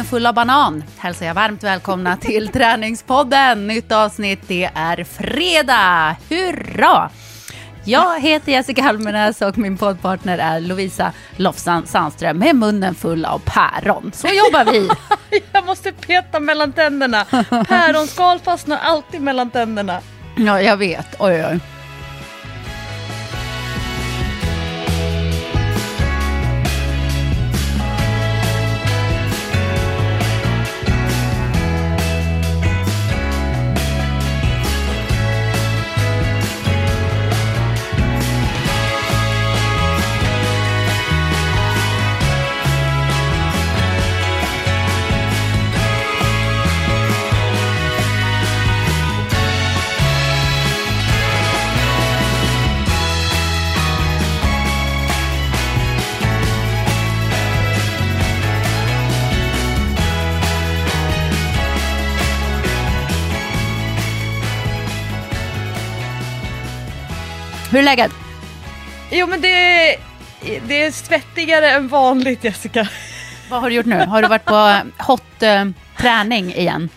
munnen full av banan hälsar jag varmt välkomna till Träningspodden. Nytt avsnitt, det är fredag. Hurra! Jag heter Jessica Almenäs och min poddpartner är Lovisa Lofsan Sandström med munnen full av päron. Så jobbar vi. jag måste peta mellan tänderna. Päronskal fastnar alltid mellan tänderna. Ja, jag vet. Oj, oj. Är läget? Jo men det, det är svettigare än vanligt Jessica. Vad har du gjort nu? Har du varit på hot eh, träning igen?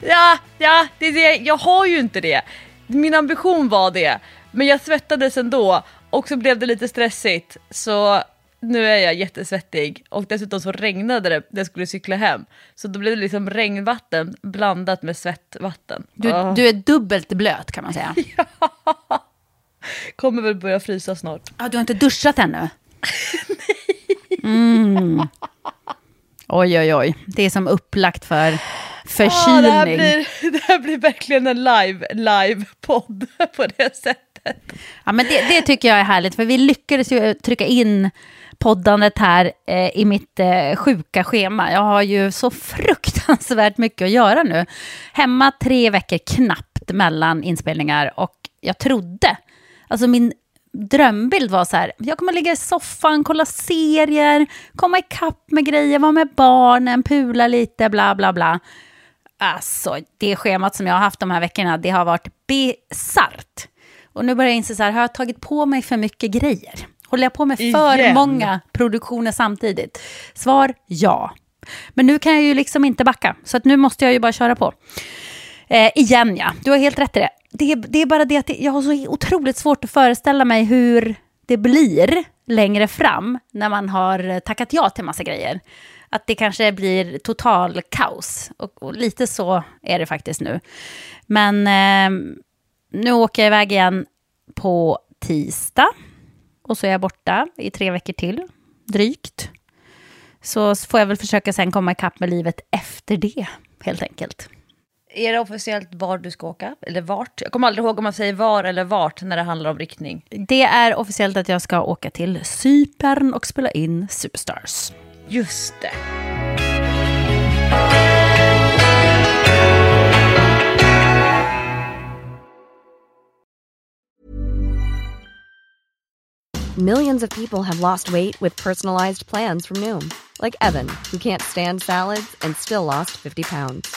Ja, ja, det är det. jag har ju inte det. Min ambition var det, men jag svettades ändå och så blev det lite stressigt. Så nu är jag jättesvettig och dessutom så regnade det när jag skulle cykla hem. Så då blev det liksom regnvatten blandat med svettvatten. Du, oh. du är dubbelt blöt kan man säga. ja. Kommer väl börja frysa snart. Ah, du har inte duschat ännu? Mm. Oj, oj, oj. Det är som upplagt för förkylning. Ah, det, här blir, det här blir verkligen en live, live-podd på det sättet. Ja, men det, det, tycker jag är härligt, för vi lyckades ju trycka in poddandet här eh, i mitt eh, sjuka schema. Jag har ju så fruktansvärt mycket att göra nu. Hemma tre veckor knappt mellan inspelningar och jag trodde Alltså min drömbild var så här, jag kommer ligga i soffan, kolla serier, komma ikapp med grejer, vara med barnen, pula lite, bla bla bla. Alltså, det schemat som jag har haft de här veckorna, det har varit bisarrt. Och nu börjar jag inse så här, har jag tagit på mig för mycket grejer? Håller jag på med för Igen. många produktioner samtidigt? Svar ja. Men nu kan jag ju liksom inte backa, så att nu måste jag ju bara köra på. Eh, igen ja, du har helt rätt i det det, det är bara det att jag har så otroligt svårt att föreställa mig hur det blir längre fram när man har tackat ja till massa grejer. Att det kanske blir total kaos. Och, och lite så är det faktiskt nu. Men eh, nu åker jag iväg igen på tisdag. Och så är jag borta i tre veckor till, drygt. Så får jag väl försöka sen komma ikapp med livet efter det, helt enkelt. Är det officiellt var du ska åka? Eller vart? Jag kommer aldrig ihåg om man säger var eller vart när det handlar om riktning. Det är officiellt att jag ska åka till Cypern och spela in Superstars. Just det. Millions of people have lost weight with personalized plans from Noom. Like Evan, who can't stand salads and still lost 50 pounds.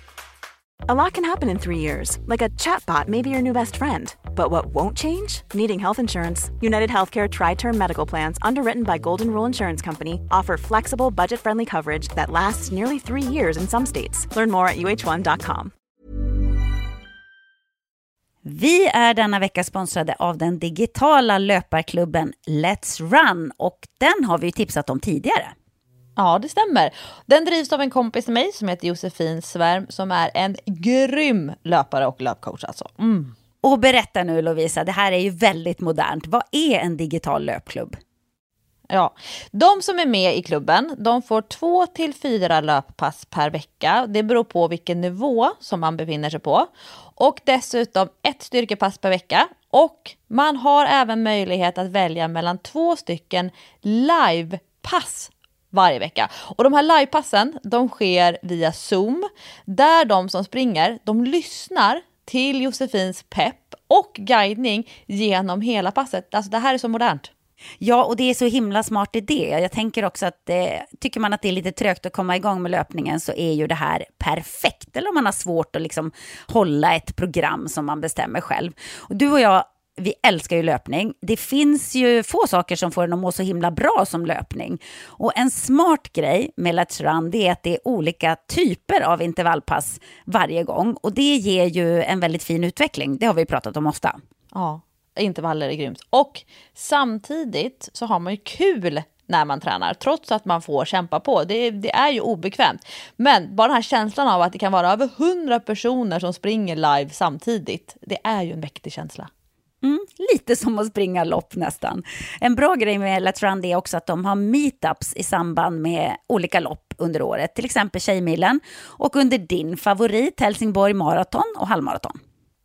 A lot can happen in three years, like a chatbot may be your new best friend but what won't change? Needing health insurance. United Healthcare Tri Term Medical Plans, underwritten by Golden Rule Insurance Company, offer flexible, budget friendly coverage that lasts nearly three years in some states. Learn more at uh1.com. Vi är denna vecka sponsrade av den digitala löparklubben Let's Run och den har vi tipsat om tidigare. Ja, det stämmer. Den drivs av en kompis till mig som heter Josefin Svärm som är en grym löpare och löpcoach alltså. Mm. Och berätta nu Lovisa, det här är ju väldigt modernt. Vad är en digital löpklubb? Ja, de som är med i klubben, de får två till fyra löppass per vecka. Det beror på vilken nivå som man befinner sig på. Och dessutom ett styrkepass per vecka. Och man har även möjlighet att välja mellan två stycken livepass varje vecka. Och de här livepassen, de sker via Zoom, där de som springer, de lyssnar till Josefins pepp och guidning genom hela passet. Alltså det här är så modernt. Ja, och det är så himla smart idé. Jag tänker också att eh, tycker man att det är lite trögt att komma igång med löpningen så är ju det här perfekt. Eller om man har svårt att liksom hålla ett program som man bestämmer själv. Och du och jag, vi älskar ju löpning. Det finns ju få saker som får en att må så himla bra som löpning. Och en smart grej med Let's Run det är att det är olika typer av intervallpass varje gång. Och det ger ju en väldigt fin utveckling. Det har vi pratat om ofta. Ja, intervaller är grymt. Och samtidigt så har man ju kul när man tränar, trots att man får kämpa på. Det, det, är ju obekvämt. Men bara den här känslan av att det kan vara över hundra personer som springer live samtidigt, det är ju en mäktig känsla. Mm, lite som att springa lopp nästan. En bra grej med Let's Run är också att de har meetups i samband med olika lopp under året, till exempel Tjejmilen och under din favorit Helsingborg Marathon och halvmaraton.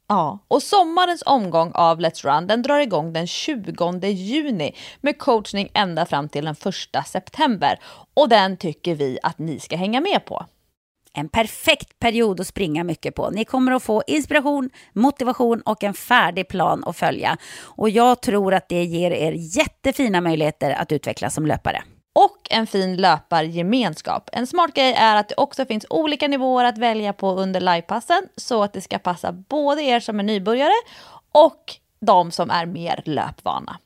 Ja, och sommarens omgång av Let's Run den drar igång den 20 juni med coachning ända fram till den 1 september. Och den tycker vi att ni ska hänga med på. En perfekt period att springa mycket på. Ni kommer att få inspiration, motivation och en färdig plan att följa. Och jag tror att det ger er jättefina möjligheter att utvecklas som löpare och en fin löpargemenskap. En smart grej är att det också finns olika nivåer att välja på under livepassen så att det ska passa både er som är nybörjare och de som är mer löpvana.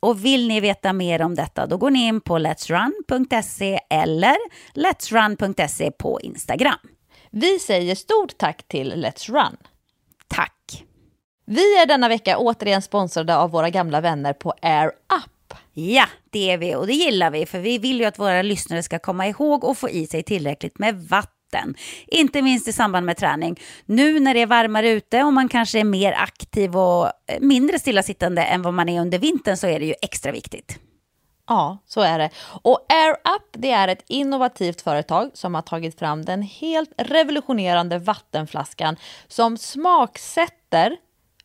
Och vill ni veta mer om detta då går ni in på letsrun.se eller letsrun.se på Instagram. Vi säger stort tack till Let's Run. Tack. Vi är denna vecka återigen sponsrade av våra gamla vänner på Air Up. Ja, det är vi och det gillar vi för vi vill ju att våra lyssnare ska komma ihåg och få i sig tillräckligt med vatten. Inte minst i samband med träning. Nu när det är varmare ute och man kanske är mer aktiv och eh, mindre stillasittande än vad man är under vintern så är det ju extra viktigt. Ja, så är det. Och AirUp det är ett innovativt företag som har tagit fram den helt revolutionerande vattenflaskan som smaksätter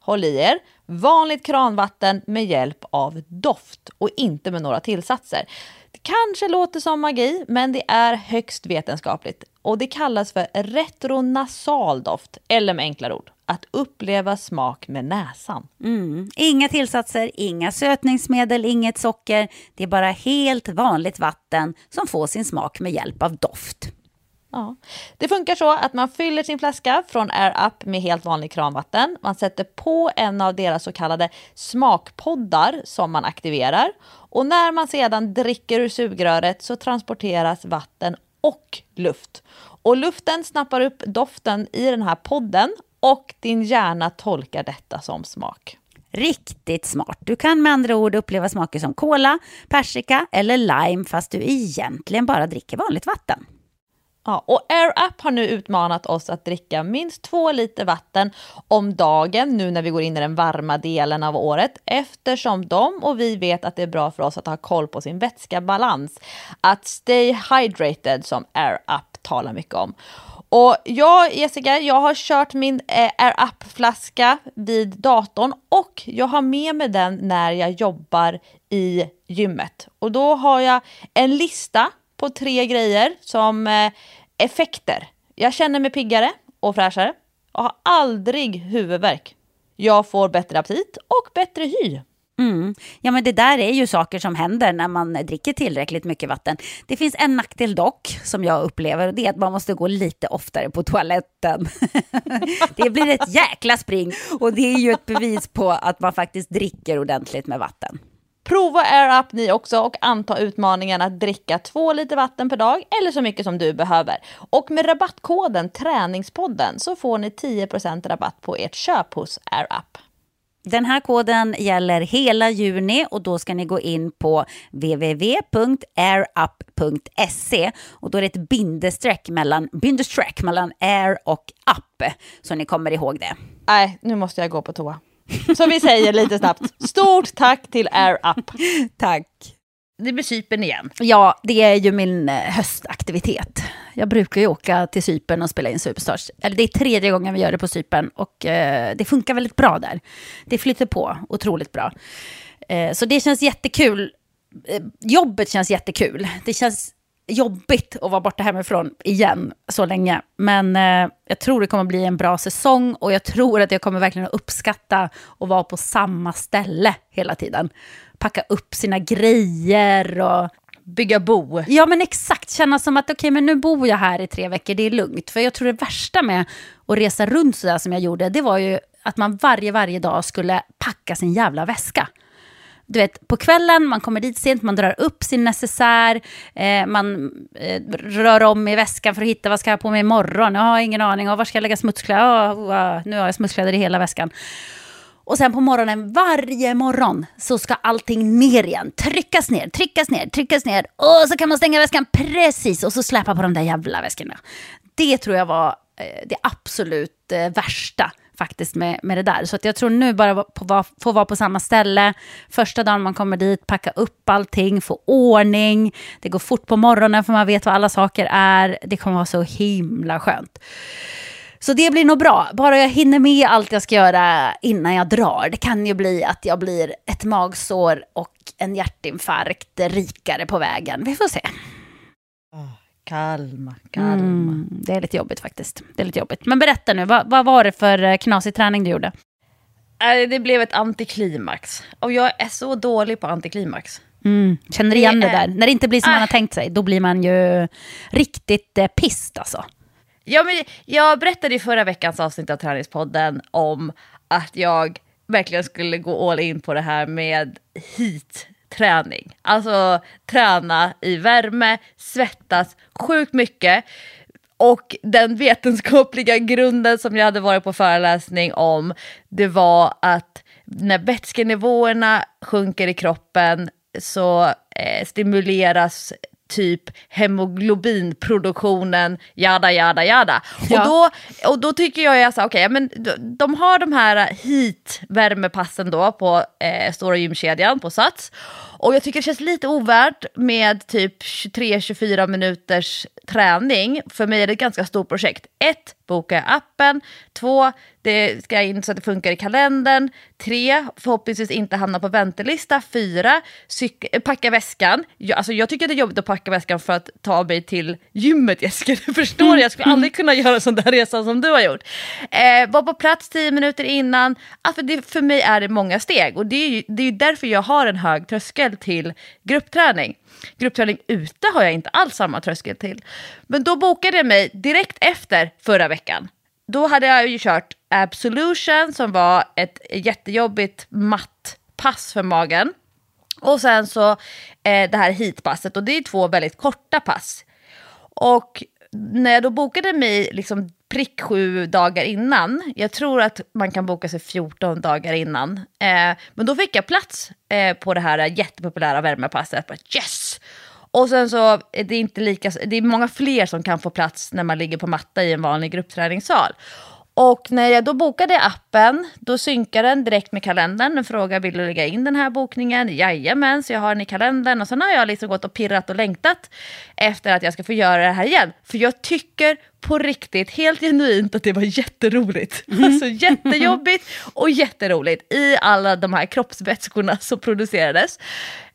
håll i er, vanligt kranvatten med hjälp av doft och inte med några tillsatser. Det kanske låter som magi, men det är högst vetenskapligt och det kallas för retronasal doft, eller med enklare ord, att uppleva smak med näsan. Mm. Inga tillsatser, inga sötningsmedel, inget socker. Det är bara helt vanligt vatten som får sin smak med hjälp av doft. Ja. Det funkar så att man fyller sin flaska från Air Up med helt vanligt kranvatten. Man sätter på en av deras så kallade smakpoddar som man aktiverar. Och när man sedan dricker ur sugröret så transporteras vatten och luft. Och luften snappar upp doften i den här podden och din hjärna tolkar detta som smak. Riktigt smart. Du kan med andra ord uppleva smaker som cola, persika eller lime fast du egentligen bara dricker vanligt vatten. Ja, och AirUp har nu utmanat oss att dricka minst två liter vatten om dagen nu när vi går in i den varma delen av året eftersom de och vi vet att det är bra för oss att ha koll på sin vätskabalans. Att stay hydrated som AirUp talar mycket om. Och jag, Jessica, jag har kört min eh, AirUp-flaska vid datorn och jag har med mig den när jag jobbar i gymmet. Och då har jag en lista på tre grejer som eh, effekter. Jag känner mig piggare och fräschare och har aldrig huvudvärk. Jag får bättre aptit och bättre hy. Mm. Ja, men det där är ju saker som händer när man dricker tillräckligt mycket vatten. Det finns en nackdel dock, som jag upplever, och det är att man måste gå lite oftare på toaletten. det blir ett jäkla spring, och det är ju ett bevis på att man faktiskt dricker ordentligt med vatten. Prova AirUp ni också och anta utmaningen att dricka två liter vatten per dag eller så mycket som du behöver. Och med rabattkoden Träningspodden så får ni 10% rabatt på ert köp hos AirUp. Den här koden gäller hela juni och då ska ni gå in på www.airup.se och då är det ett bindestreck mellan, bindestreck mellan air och app så ni kommer ihåg det. Nej, nu måste jag gå på toa. Så vi säger lite snabbt, stort tack till AirUp. Tack. Det blir Cypern igen. Ja, det är ju min eh, höstaktivitet. Jag brukar ju åka till Cypern och spela in Superstars. Eller det är tredje gången vi gör det på Cypern och eh, det funkar väldigt bra där. Det flyter på otroligt bra. Eh, så det känns jättekul. Eh, jobbet känns jättekul. Det känns jobbigt att vara borta hemifrån igen så länge. Men eh, jag tror det kommer bli en bra säsong och jag tror att jag kommer verkligen att uppskatta att vara på samma ställe hela tiden. Packa upp sina grejer och Bygga bo. Ja, men exakt. Känna som att okej, okay, men nu bor jag här i tre veckor, det är lugnt. För jag tror det värsta med att resa runt så där som jag gjorde, det var ju att man varje, varje dag skulle packa sin jävla väska. Du vet, på kvällen, man kommer dit sent, man drar upp sin necessär, eh, man eh, rör om i väskan för att hitta vad ska jag ha på mig imorgon. Jag har ingen aning, och var ska jag lägga smutskläder? Oh, oh, nu har jag smutskläder i hela väskan. Och sen på morgonen, varje morgon, så ska allting ner igen. Tryckas ner, tryckas ner, tryckas ner. Och så kan man stänga väskan precis och så släpa på de där jävla väskorna. Det tror jag var eh, det absolut eh, värsta faktiskt med, med det där. Så att jag tror nu bara på, få vara på samma ställe. Första dagen man kommer dit, packa upp allting, få ordning. Det går fort på morgonen för man vet vad alla saker är. Det kommer vara så himla skönt. Så det blir nog bra, bara jag hinner med allt jag ska göra innan jag drar. Det kan ju bli att jag blir ett magsår och en hjärtinfarkt rikare på vägen. Vi får se. Ah. Kalma, kalma. Mm, det är lite jobbigt faktiskt. Det är lite jobbigt. Men berätta nu, vad, vad var det för eh, knasig träning du gjorde? Det blev ett antiklimax. Och jag är så dålig på antiklimax. Mm, känner igen det, det där. När det inte blir som äh. man har tänkt sig, då blir man ju riktigt eh, pist alltså. Ja, men jag berättade i förra veckans avsnitt av Träningspodden om att jag verkligen skulle gå all in på det här med hit träning. Alltså träna i värme, svettas sjukt mycket. Och den vetenskapliga grunden som jag hade varit på föreläsning om, det var att när vätskenivåerna sjunker i kroppen så eh, stimuleras typ hemoglobinproduktionen, jada, jada, jada. Ja. Och, då, och då tycker jag, alltså, okej, okay, men de har de här hit värmepassen då på eh, stora gymkedjan på Sats. Och jag tycker det känns lite ovärt med typ 23-24 minuters träning. För mig är det ett ganska stort projekt. Ett, boka jag appen. Två, det ska in så att det funkar i kalendern. Tre, förhoppningsvis inte hamna på väntelista. Fyra, eh, packa väskan. Jag, alltså jag tycker det är jobbigt att packa väskan för att ta mig till gymmet Jessica. Du förstår, jag skulle aldrig kunna göra en sån där resa som du har gjort. Eh, var på plats tio minuter innan. Alltså det, för mig är det många steg och det är ju det är därför jag har en hög tröskel till gruppträning. Gruppträning ute har jag inte alls samma tröskel till. Men då bokade jag mig direkt efter förra veckan. Då hade jag ju kört Absolution som var ett jättejobbigt mattpass för magen. Och sen så eh, det här heatpasset och det är två väldigt korta pass. Och när jag då bokade mig liksom prick sju dagar innan, jag tror att man kan boka sig 14 dagar innan, eh, men då fick jag plats eh, på det här jättepopulära värmepasset. Bara, yes! Och sen så är det inte lika, det är många fler som kan få plats när man ligger på matta i en vanlig gruppträningssal. Och när jag då bokade appen, då synkar den direkt med kalendern. Den frågar vill du lägga in den här bokningen? Jajamän, så jag har den i kalendern. Och sen har jag liksom gått och pirrat och längtat efter att jag ska få göra det här igen. För jag tycker på riktigt, helt genuint att det var jätteroligt. Mm. Alltså jättejobbigt och jätteroligt i alla de här kroppsvätskorna som producerades.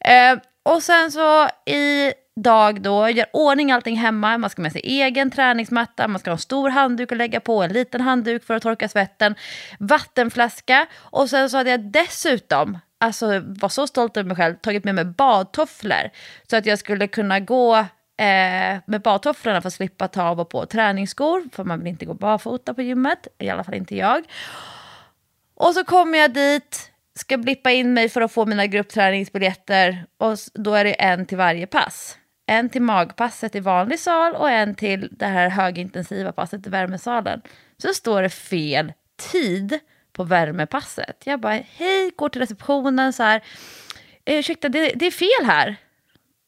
Eh, och sen så i dag då, gör ordning allting hemma, man ska med sig egen träningsmatta, man ska ha en stor handduk att lägga på, en liten handduk för att torka svetten, vattenflaska. Och sen så hade jag dessutom, alltså var så stolt över mig själv, tagit med mig badtofflor. Så att jag skulle kunna gå eh, med badtofflorna för att slippa ta av och på träningsskor, för man vill inte gå barfota på gymmet, i alla fall inte jag. Och så kommer jag dit, ska blippa in mig för att få mina gruppträningsbiljetter och då är det en till varje pass. En till magpasset i vanlig sal och en till det här högintensiva passet i värmesalen. Så står det fel tid på värmepasset. Jag bara, hej, går till receptionen så här. Eh, ursäkta, det, det är fel här.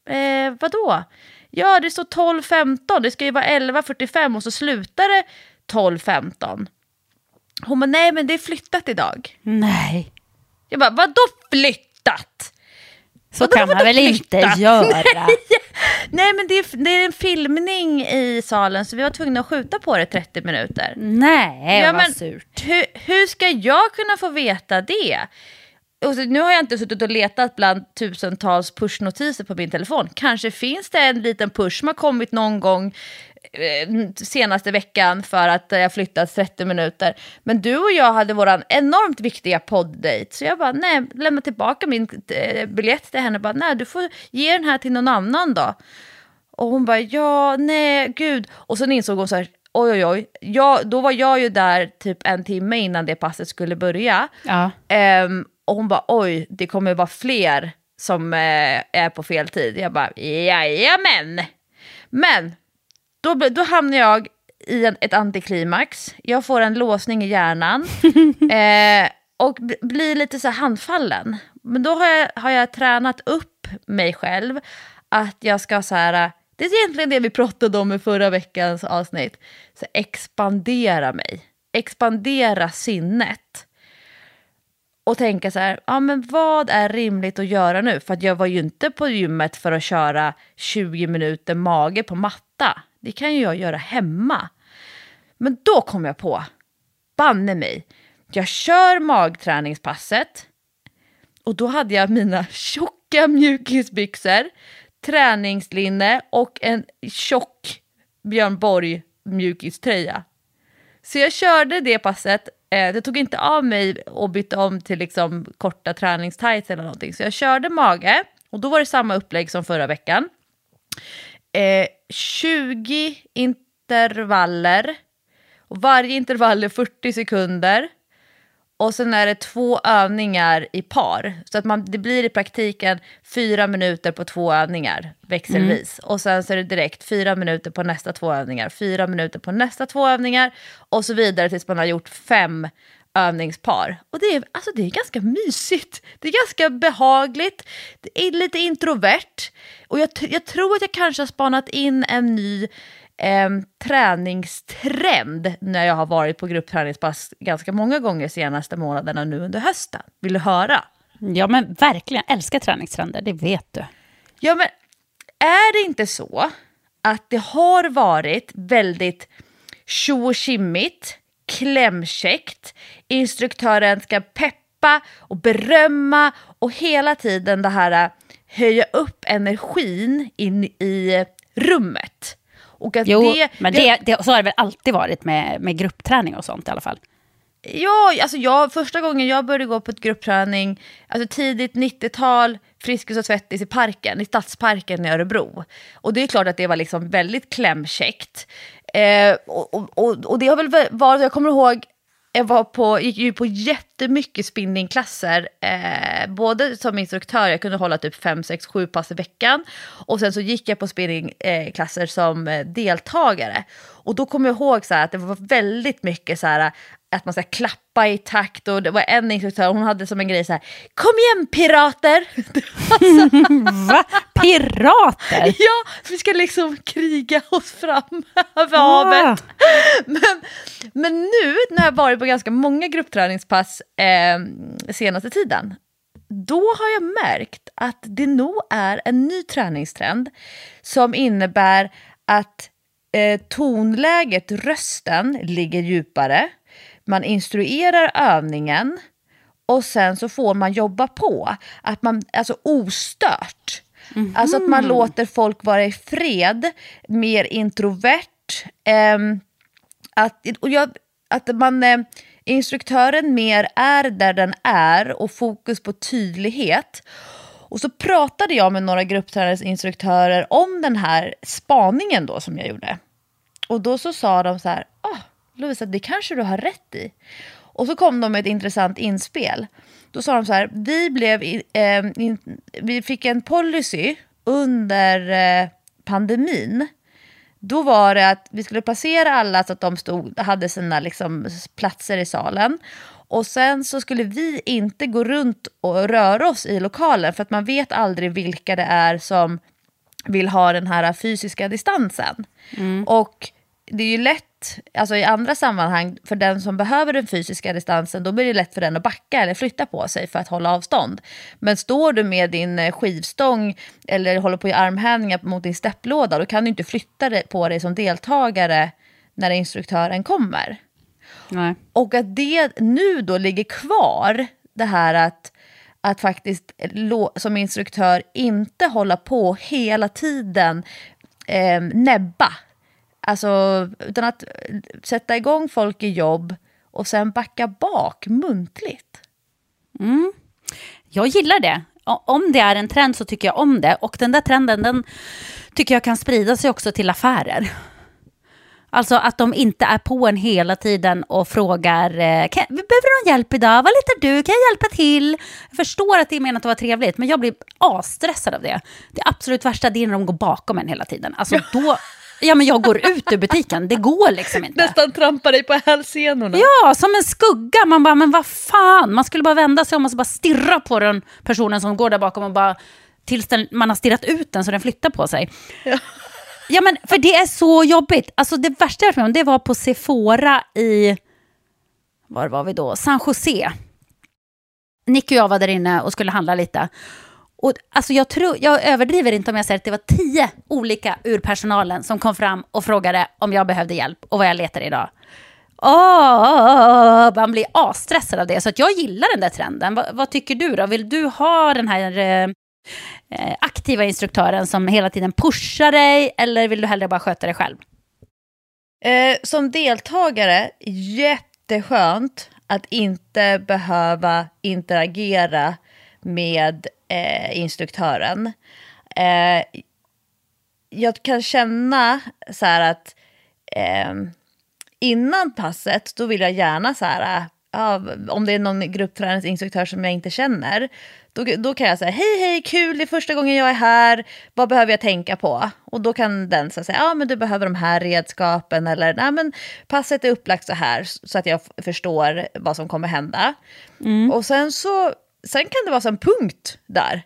Eh, vadå? Ja, det står 12.15. Det ska ju vara 11.45 och så slutar det 12.15. Hon bara, nej men det är flyttat idag. Nej. Jag bara, vadå flyttat? Så vadå, kan man väl flyttat? inte göra? nej men det är, det är en filmning i salen så vi var tvungna att skjuta på det 30 minuter. Nej, ja, vad men, surt. Hur, hur ska jag kunna få veta det? och så, nu har jag inte suttit och letat bland tusentals pushnotiser på min telefon. Kanske finns det en liten push som har kommit någon gång senaste veckan för att jag flyttat 30 minuter. Men du och jag hade våran enormt viktiga poddate. Så jag bara, nej, lämna tillbaka min eh, biljett till henne. Bara, nej, du får ge den här till någon annan då. Och hon bara, ja, nej, gud. Och sen insåg hon så här, oj, oj, oj. Jag, då var jag ju där typ en timme innan det passet skulle börja. Ja. Ehm, och hon bara, oj, det kommer vara fler som eh, är på fel tid. Jag bara, jajamän. Men då, då hamnar jag i en, ett antiklimax. Jag får en låsning i hjärnan. eh, och blir lite så här handfallen. Men då har jag, har jag tränat upp mig själv. Att jag ska så här, det är egentligen det vi pratade om i förra veckans avsnitt. Så expandera mig. Expandera sinnet och tänka så här, ja men vad är rimligt att göra nu? För att jag var ju inte på gymmet för att köra 20 minuter mage på matta. Det kan ju jag göra hemma. Men då kom jag på, banne mig, jag kör magträningspasset och då hade jag mina tjocka mjukisbyxor, träningslinne och en tjock Björn Borg mjukiströja. Så jag körde det passet. Eh, jag tog inte av mig och bytte om till liksom korta träningstights eller någonting. Så jag körde mage och då var det samma upplägg som förra veckan. Eh, 20 intervaller. Och varje intervall är 40 sekunder. Och sen är det två övningar i par. Så att man, det blir i praktiken fyra minuter på två övningar växelvis. Och sen så är det direkt fyra minuter på nästa två övningar, fyra minuter på nästa två övningar och så vidare tills man har gjort fem övningspar. Och det är, alltså det är ganska mysigt. Det är ganska behagligt. Det är lite introvert. Och jag, jag tror att jag kanske har spanat in en ny eh, träningstrend när jag har varit på gruppträningspass ganska många gånger senaste månaderna nu under hösten. Vill du höra? ja, men verkligen. Jag älskar träningstrender, det vet du. Ja, men är det inte så att det har varit väldigt tjo och klämkäckt, instruktören ska peppa och berömma och hela tiden det här äh, höja upp energin in i rummet. Och att Jo, det, men det, det, så har det väl alltid varit med, med gruppträning och sånt i alla fall. Ja, alltså jag, första gången jag började gå på ett gruppträning, alltså tidigt 90-tal, Friskis och Svettis i parken, i Stadsparken i Örebro. Och det är klart att det var liksom väldigt klämkäckt. Eh, och, och, och, det har väl varit, jag kommer ihåg, jag var på, gick ju på jättemycket spinningklasser, eh, både som instruktör, jag kunde hålla typ 5, 6, 7 pass i veckan. Och sen så gick jag på spinningklasser eh, som deltagare. Och då kommer jag ihåg så här, att det var väldigt mycket så här, att man ska klappa i takt och det var en instruktör, hon hade som en grej så här, kom igen pirater! Va? Pirater? ja, vi ska liksom kriga oss fram över havet. Men, men nu när jag varit på ganska många gruppträningspass eh, senaste tiden, då har jag märkt att det nog är en ny träningstrend som innebär att eh, tonläget, rösten, ligger djupare. Man instruerar övningen och sen så får man jobba på. Att man, alltså ostört. Alltså att man låter folk vara i fred, mer introvert. ehm, att, och jag, att man, eh, instruktören mer är där den är och fokus på tydlighet. Och så pratade jag med några gruppträningsinstruktörer om den här spaningen då som jag gjorde. Och då så sa de så här, ah, Lovisa det kanske du har rätt i. Och så kom de med ett intressant inspel. Då sa de så här, vi, blev, eh, in, vi fick en policy under eh, pandemin. Då var det att vi skulle placera alla så att de stod, hade sina liksom, platser i salen. Och sen så skulle vi inte gå runt och röra oss i lokalen för att man vet aldrig vilka det är som vill ha den här fysiska distansen. Och det är ju lätt, alltså i andra sammanhang, för den som behöver den fysiska distansen, då blir det lätt för den att backa eller flytta på sig för att hålla avstånd. Men står du med din eh, skivstång eller håller på i armhävningar mot din stepplåda, då kan du inte flytta på dig som deltagare när instruktören kommer. Nej. Och att det nu då ligger kvar, det här att, att faktiskt som instruktör inte hålla på hela tiden eh, näbba. Alltså, utan att eh, sätta igång folk i jobb och sen backa bak muntligt. Jag gillar det. Om det är en trend så tycker jag om det. Och den där trenden, den tycker jag kan sprida sig också till affärer. Alltså att de inte är på en hela tiden och frågar, eh, kan, behöver någon hjälp idag? Vad letar du? Kan jag hjälpa till? Jag förstår att det är menat att vara trevligt, men jag blir asstressad av det. Det absolut värsta det är när de går bakom en hela tiden. Alltså då, ja men jag går ut ur butiken, det går liksom inte. Nästan trampa dig på hälsenorna. Ja, som en skugga. Man bara, men vad fan. Man skulle bara vända sig om och så bara stirra på den personen som går där bakom och bara tills den, man har stirrat ut den så den flyttar på sig. Ja. Ja, men för det är så jobbigt. Alltså det värsta jag varit med om, det var på Sephora i, var var vi då? San Jose. Nick och jag var där inne och skulle handla lite. Och alltså jag, tror, jag överdriver inte om jag säger att det var tio olika ur personalen som kom fram och frågade om jag behövde hjälp och vad jag letar idag. Oh, man blir asstressad av det. Så att jag gillar den där trenden. Vad, vad tycker du då? Vill du ha den här eh, eh, aktiva instruktören som hela tiden pushar dig eller vill du hellre bara sköta dig själv? Eh, som deltagare, jätteskönt att inte behöva interagera med eh, instruktören. Eh, jag kan känna så här att eh, innan passet, då vill jag gärna så här, ja, om det är någon gruppträningsinstruktör som jag inte känner, då, då kan jag säga hej hej kul, det är första gången jag är här, vad behöver jag tänka på? Och då kan den så säga, ja men du behöver de här redskapen eller nej men passet är upplagt så här så att jag förstår vad som kommer hända. Och sen så, sen kan det vara så en punkt där.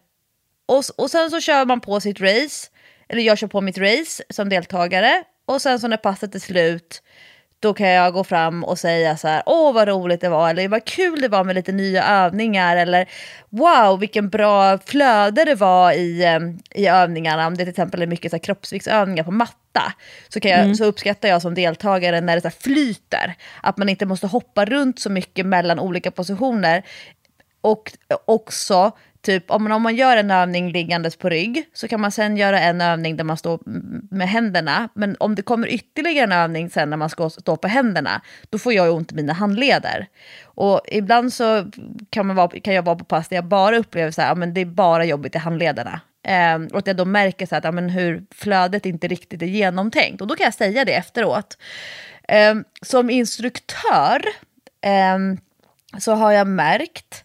Och, och sen så kör man på sitt race, eller jag kör på mitt race som deltagare. Och sen så när passet är slut, då kan jag gå fram och säga så här, åh vad roligt det var, eller vad kul det var med lite nya övningar, eller wow vilken bra flöde det var i, eh, i övningarna, om det till exempel är mycket så här, kroppsviktsövningar på matta, så, kan jag, så uppskattar jag som deltagare när det så här, flyter, att man inte måste hoppa runt så mycket mellan olika positioner, och också, typ om man, om man gör en övning liggandes på rygg så kan man sen göra en övning där man står med händerna. Men om det kommer ytterligare en övning sen när man ska stå på händerna, då får jag ont i mina handleder. Och ibland så kan, man vara, kan jag vara på pass där jag bara upplever så här, ja, men det är bara jobbigt i handlederna. Ehm, och att jag då märker så här, att, ja, men hur flödet inte riktigt är genomtänkt. Och då kan jag säga det efteråt. Ehm, som instruktör ehm, så har jag märkt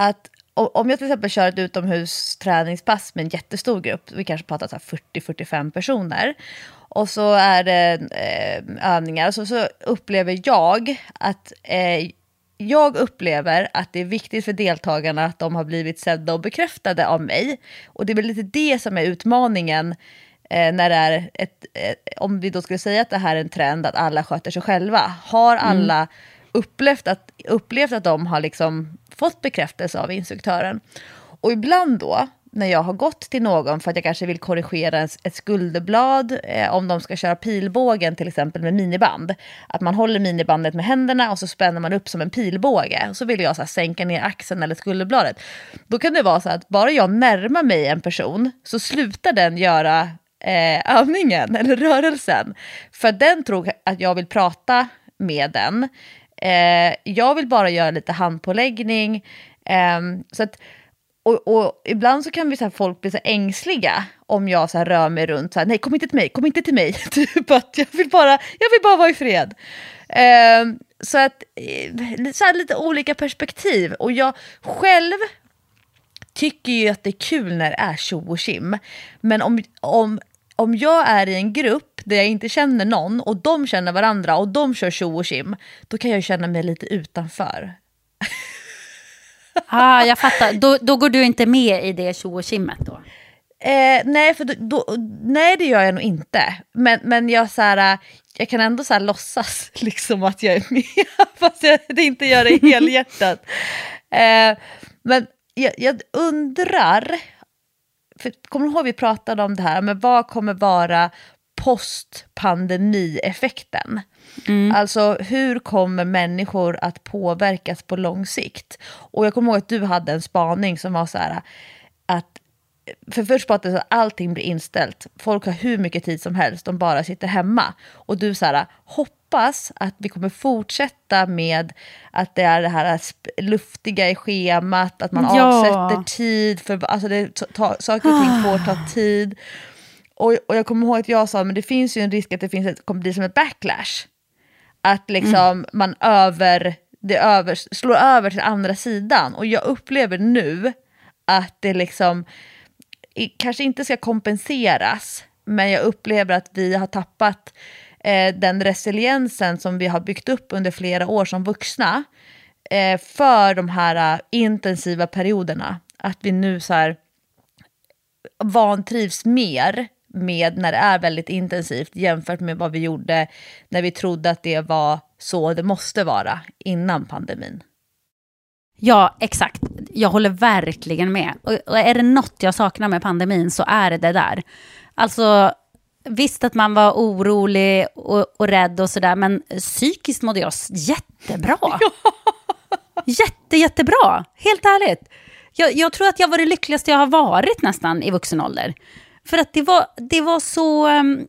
att om jag till exempel kör ett utomhusträningspass med en jättestor grupp, vi kanske pratar så här 40-45 personer, och så är det eh, övningar, så, så upplever jag att eh, jag upplever att det är viktigt för deltagarna att de har blivit sedda och bekräftade av mig. Och det är väl lite det som är utmaningen eh, när det är ett, eh, om vi då skulle säga att det här är en trend att alla sköter sig själva. Har alla upplevt, att, upplevt att de har liksom fått bekräftelse av instruktören? Och ibland då, när jag har gått till någon för att jag kanske vill korrigera ett skulderblad, eh, om de ska köra pilbågen till exempel med miniband. Att man håller minibandet med händerna och så spänner man upp som en pilbåge. Och så vill jag så här, sänka ner axeln eller skulderbladet. Då kan det vara så att bara jag närmar mig en person så slutar den göra eh, övningen eller rörelsen. För den tror att jag vill prata med den. Eh, jag vill bara göra lite handpåläggning. Eh, så att, och, och ibland så kan vi så här, folk bli så här ängsliga om jag så här, rör mig runt. Så här, Nej, kom inte till mig, kom inte till mig. typ att jag vill bara, jag vill bara vara i fred. Eh, så att, eh, så här, lite olika perspektiv. Och jag själv tycker ju att det är kul när det är tjo och tjim. Men om, om, om jag är i en grupp där jag inte känner någon och de känner varandra och de kör tjo och tjim, då kan jag känna mig lite utanför. Ah, jag fattar. Då, då går du inte med i det tjo och tjimmet då? Eh, nej, för då, då, nej, det gör jag nog inte. Men, men jag, så här, jag kan ändå så här, låtsas liksom att jag är med, fast jag det inte gör det helhjärtat. Eh, men jag, jag undrar, för, kommer du ihåg vi pratade om det här, men vad kommer vara postpandemieffekten? Alltså hur kommer människor att påverkas på lång sikt? Och jag kommer ihåg att du hade en spaning som var så här att för först pratade att allting blir inställt. Folk har hur mycket tid som helst, de bara sitter hemma. Och du så här, hoppas att vi kommer fortsätta med att det är det här luftiga i schemat, att man Ja. avsätter tid för, alltså det, ta, saker och ting får ta tid. Och, och jag kommer ihåg att jag sa, men det finns ju en risk att det finns ett, kommer bli som ett backlash. Att liksom man över, det över, slår över till andra sidan. Och jag upplever nu att det liksom kanske inte ska kompenseras, men jag upplever att vi har tappat eh, den resiliensen som vi har byggt upp under flera år som vuxna eh, för de här eh, intensiva perioderna. Att vi nu så här vantrivs mer med när det är väldigt intensivt jämfört med vad vi gjorde när vi trodde att det var så det måste vara innan pandemin. Ja, exakt. Jag håller verkligen med. Och, och är det något jag saknar med pandemin så är det det där. Alltså, visst att man var orolig och, och rädd och sådär, men psykiskt mådde jag jättebra. Jätte, jättebra. Helt ärligt. Jag, jag tror att jag var det lyckligaste jag har varit nästan i vuxen ålder. För att det var, det var så... ehm,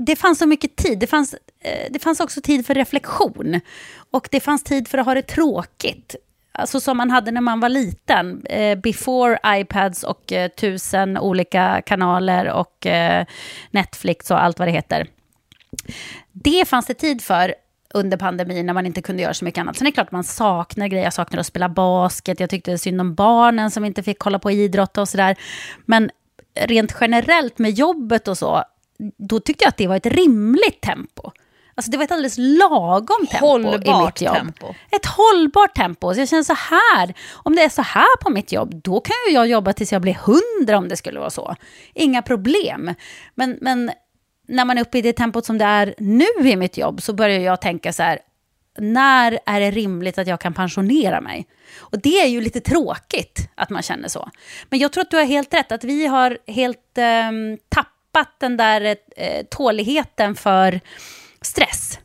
det fanns så mycket tid. Det fanns, eh, det fanns också tid för reflektion. Och det fanns tid för att ha det tråkigt. Alltså som man hade när man var liten. Eh, before iPads och eh, tusen olika kanaler och eh, Netflix och allt vad det heter. Det fanns det tid för under pandemin när man inte kunde göra så mycket annat. Sen är det klart att man saknar grejer. Jag saknar att spela basket. Jag tyckte synd om barnen som inte fick kolla på idrott och sådär. Men rent generellt med jobbet och så, då tyckte jag att det var ett rimligt tempo. Alltså det var ett alldeles lagom tempo i Hållbart mitt jobb. tempo. Ett hållbart tempo. Så jag känner så här, om det är så här på mitt jobb, då kan ju jag jobba tills jag blir hundra om det skulle vara så. Inga problem. Men, men när man är uppe i det tempot som det är nu i mitt jobb så börjar jag tänka så här, när är det rimligt att jag kan pensionera mig? Och det är ju lite tråkigt att man känner så. Men jag tror att du har helt rätt, att vi har helt ehm, tappat den där eh, tåligheten för stress.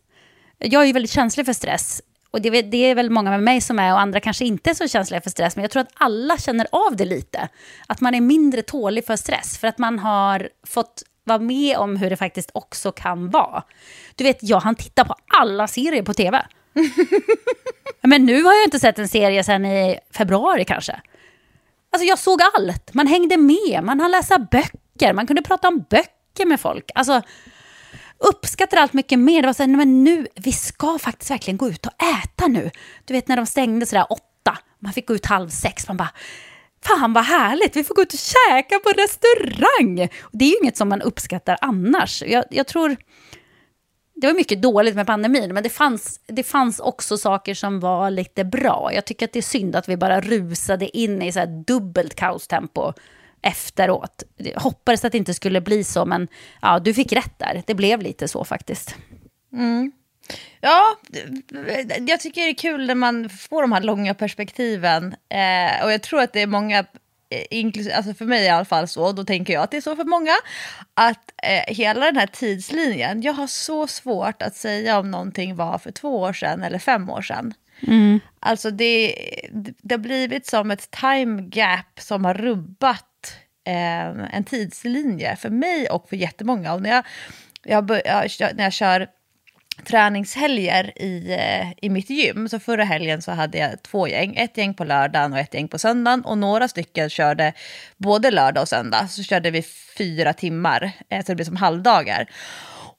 Jag är ju väldigt känslig för stress. Och det, är väl- det är väl många med mig som är och andra kanske inte är så känsliga för stress. Men jag tror att alla känner av det lite. Att man är mindre tålig för stress. För att man har fått vara med om hur det faktiskt också kan vara. Du vet, jag hann titta på alla serier på tv. Men nu har jag inte sett en serie sedan i februari kanske. Alltså jag såg allt. Man hängde med, man hann läsa böcker, man kunde prata om böcker med folk. Alltså, uppskattar allt mycket mer. Det var så här, "Nej, men nu, vi ska faktiskt verkligen gå ut och äta nu. Du vet när de stängde sådär åtta, man fick gå ut halv sex, man bara, fan vad härligt, vi får gå ut och käka på restaurang. Och det är ju inget som man uppskattar annars. Jag, jag tror, det var mycket dåligt med pandemin, men det fanns, det fanns också saker som var lite bra. Jag tycker att det är synd att vi bara rusade in i så här dubbelt kaostempo efteråt. Jag hoppades att det inte skulle bli så, men ja, du fick rätt där. Det blev lite så faktiskt. Ja, d- jag tycker det är kul när man får de här långa perspektiven. Eh, och jag tror att det är många, eh, alltså för mig i alla fall så, då tänker jag att det är så för många, att eh, hela den här tidslinjen, jag har så svårt att säga om någonting var för två år sedan eller fem år sedan. Alltså det, det har blivit som ett time gap som har rubbat en, en tidslinje för mig och för jättemånga. Och när jag, jag, jag, kör- när jag kör träningshelger i, eh, i mitt gym. Så förra helgen så hade jag två gäng. Ett gäng på lördagen och ett gäng på söndagen. Och några stycken körde både lördag och söndag. Så körde vi fyra timmar, eh, så det blev som halvdagar.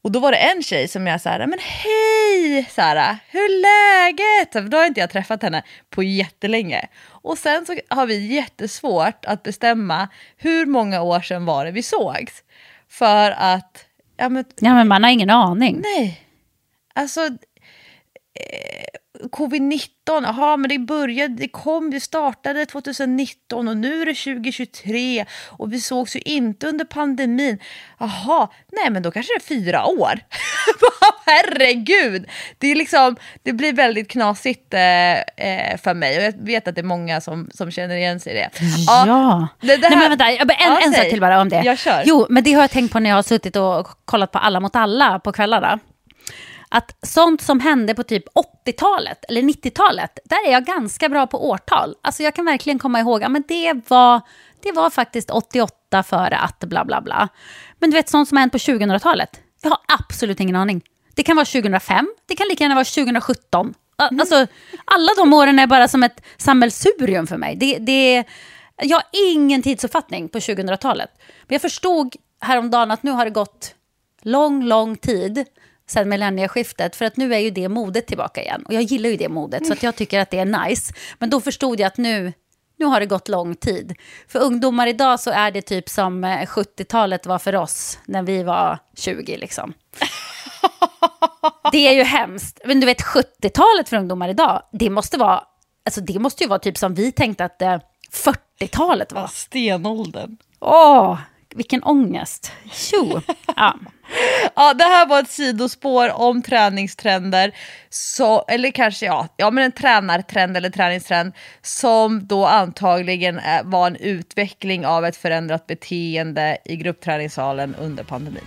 Och då var det en tjej som jag sa, men hej Sara, hur är läget? För då har inte jag träffat henne på jättelänge. Och sen så har vi jättesvårt att bestämma hur många år sedan var det vi sågs. För att, ja men Ja, men man har ingen aning. Nej. Alltså, eh, covid-19, jaha men det började, det kom, det startade 2019 och nu är det 2023 och vi sågs ju inte under pandemin. Jaha, nej men då kanske det är fyra år. Herregud! Det, är liksom, det blir väldigt knasigt eh, eh, för mig och jag vet att det är många som, som känner igen sig i det. Ja. det, det Nej, här- men vänta, en, Ja, en sak till bara om det. Jag kör. Jo, men det har jag tänkt på när jag har suttit och kollat på Alla mot alla på kvällarna. Att sånt som hände på typ 80-talet eller 90-talet, där är jag ganska bra på årtal. Alltså jag kan verkligen komma ihåg, ja men det var, det var faktiskt 88 före att bla bla bla. Men du vet, sånt som har hänt på 2000-talet, jag har absolut ingen aning. Det kan vara 2005, det kan lika gärna vara 2017. Alltså, alla de åren är bara som ett sammelsurium för mig. Det, det, jag har ingen tidsuppfattning på 2000-talet. Men jag förstod häromdagen att nu har det gått lång, lång tid sedan millennieskiftet. För att nu är ju det modet tillbaka igen. Och jag gillar ju det modet, så att jag tycker att det är nice. Men då förstod jag att nu, nu har det gått lång tid. För ungdomar idag så är det typ som 70-talet var för oss när vi var 20 liksom. Det är ju hemskt. Men du vet 70-talet för ungdomar idag, det måste vara, alltså det måste ju vara typ som vi tänkte att eh, 40-talet var. Stenåldern. Åh, vilken ångest. Tjo. Ja. Ja, det här var ett sidospår om träningstrender, så, eller kanske ja, ja, men en tränartrend eller träningstrend som då antagligen eh, var en utveckling av ett förändrat beteende i gruppträningssalen under pandemin.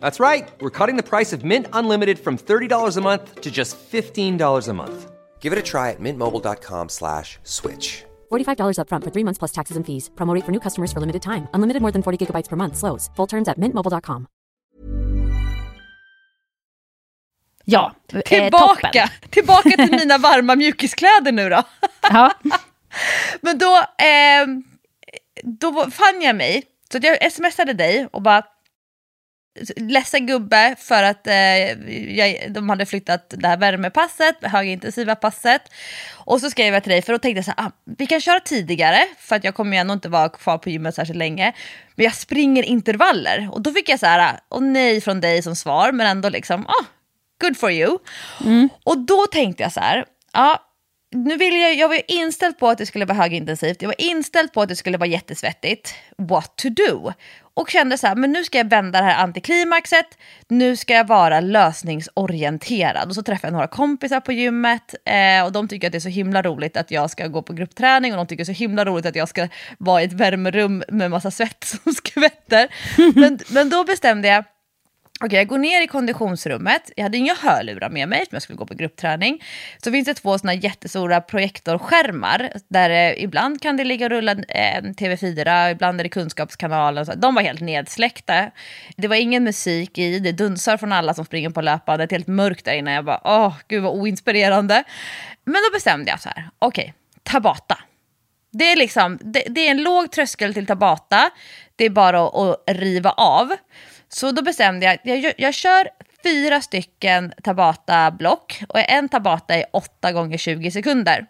That's right. We're cutting the price of Mint Unlimited from $30 a month to just $15 a month. Give it a try at mintmobile.com slash switch. $45 upfront for three months plus taxes and fees. Promoting for new customers for limited time. Unlimited more than 40 gigabytes per month. Slows. Full terms at mintmobile.com. Ja, eh, Tillbaka, toppen. tillbaka till mina varma mjukiskläder nu då. Ja. Men då, eh, då fann jag mig, så jag smsade dig och bara ledsen gubbe för att eh, jag, de hade flyttat det här värmepasset, högintensiva passet. Och så skrev jag till dig för då tänkte jag så här, ah, vi kan köra tidigare för att jag kommer ju ändå inte vara kvar på gymmet särskilt länge. Men jag springer intervaller och då fick jag så här, och nej från dig som svar men ändå liksom, ah, good for you. Och då tänkte jag så här, ja, nu vill jag, jag var inställd på att det skulle vara högintensivt, jag var inställd på att det skulle vara jättesvettigt. What to do? Och kände så här, men nu ska jag vända det här antiklimaxet, nu ska jag vara lösningsorienterad. Och så träffade jag några kompisar på gymmet eh, och de tycker att det är så himla roligt att jag ska gå på gruppträning och de tycker det är så himla roligt att jag ska vara i ett värmerum med massa svett som skvätter. men, men då bestämde jag, Okej, jag går ner i konditionsrummet. Jag hade inga hörlurar med mig, för jag skulle gå på gruppträning. Så finns det två såna jättestora projektorskärmar, där eh, ibland kan det ligga och rulla eh, TV4, ibland är det Kunskapskanalen. Så. De var helt nedsläckta. Det var ingen musik i, det dunsar från alla som springer på löpbandet, helt mörkt där inne. Jag bara, åh, gud vad oinspirerande. Men då bestämde jag så här, okej, Tabata. Det är, liksom, det, det är en låg tröskel till Tabata, det är bara att, att riva av. Så då bestämde jag, jag, jag kör fyra stycken Tabata-block och en Tabata är 8 gånger 20 sekunder.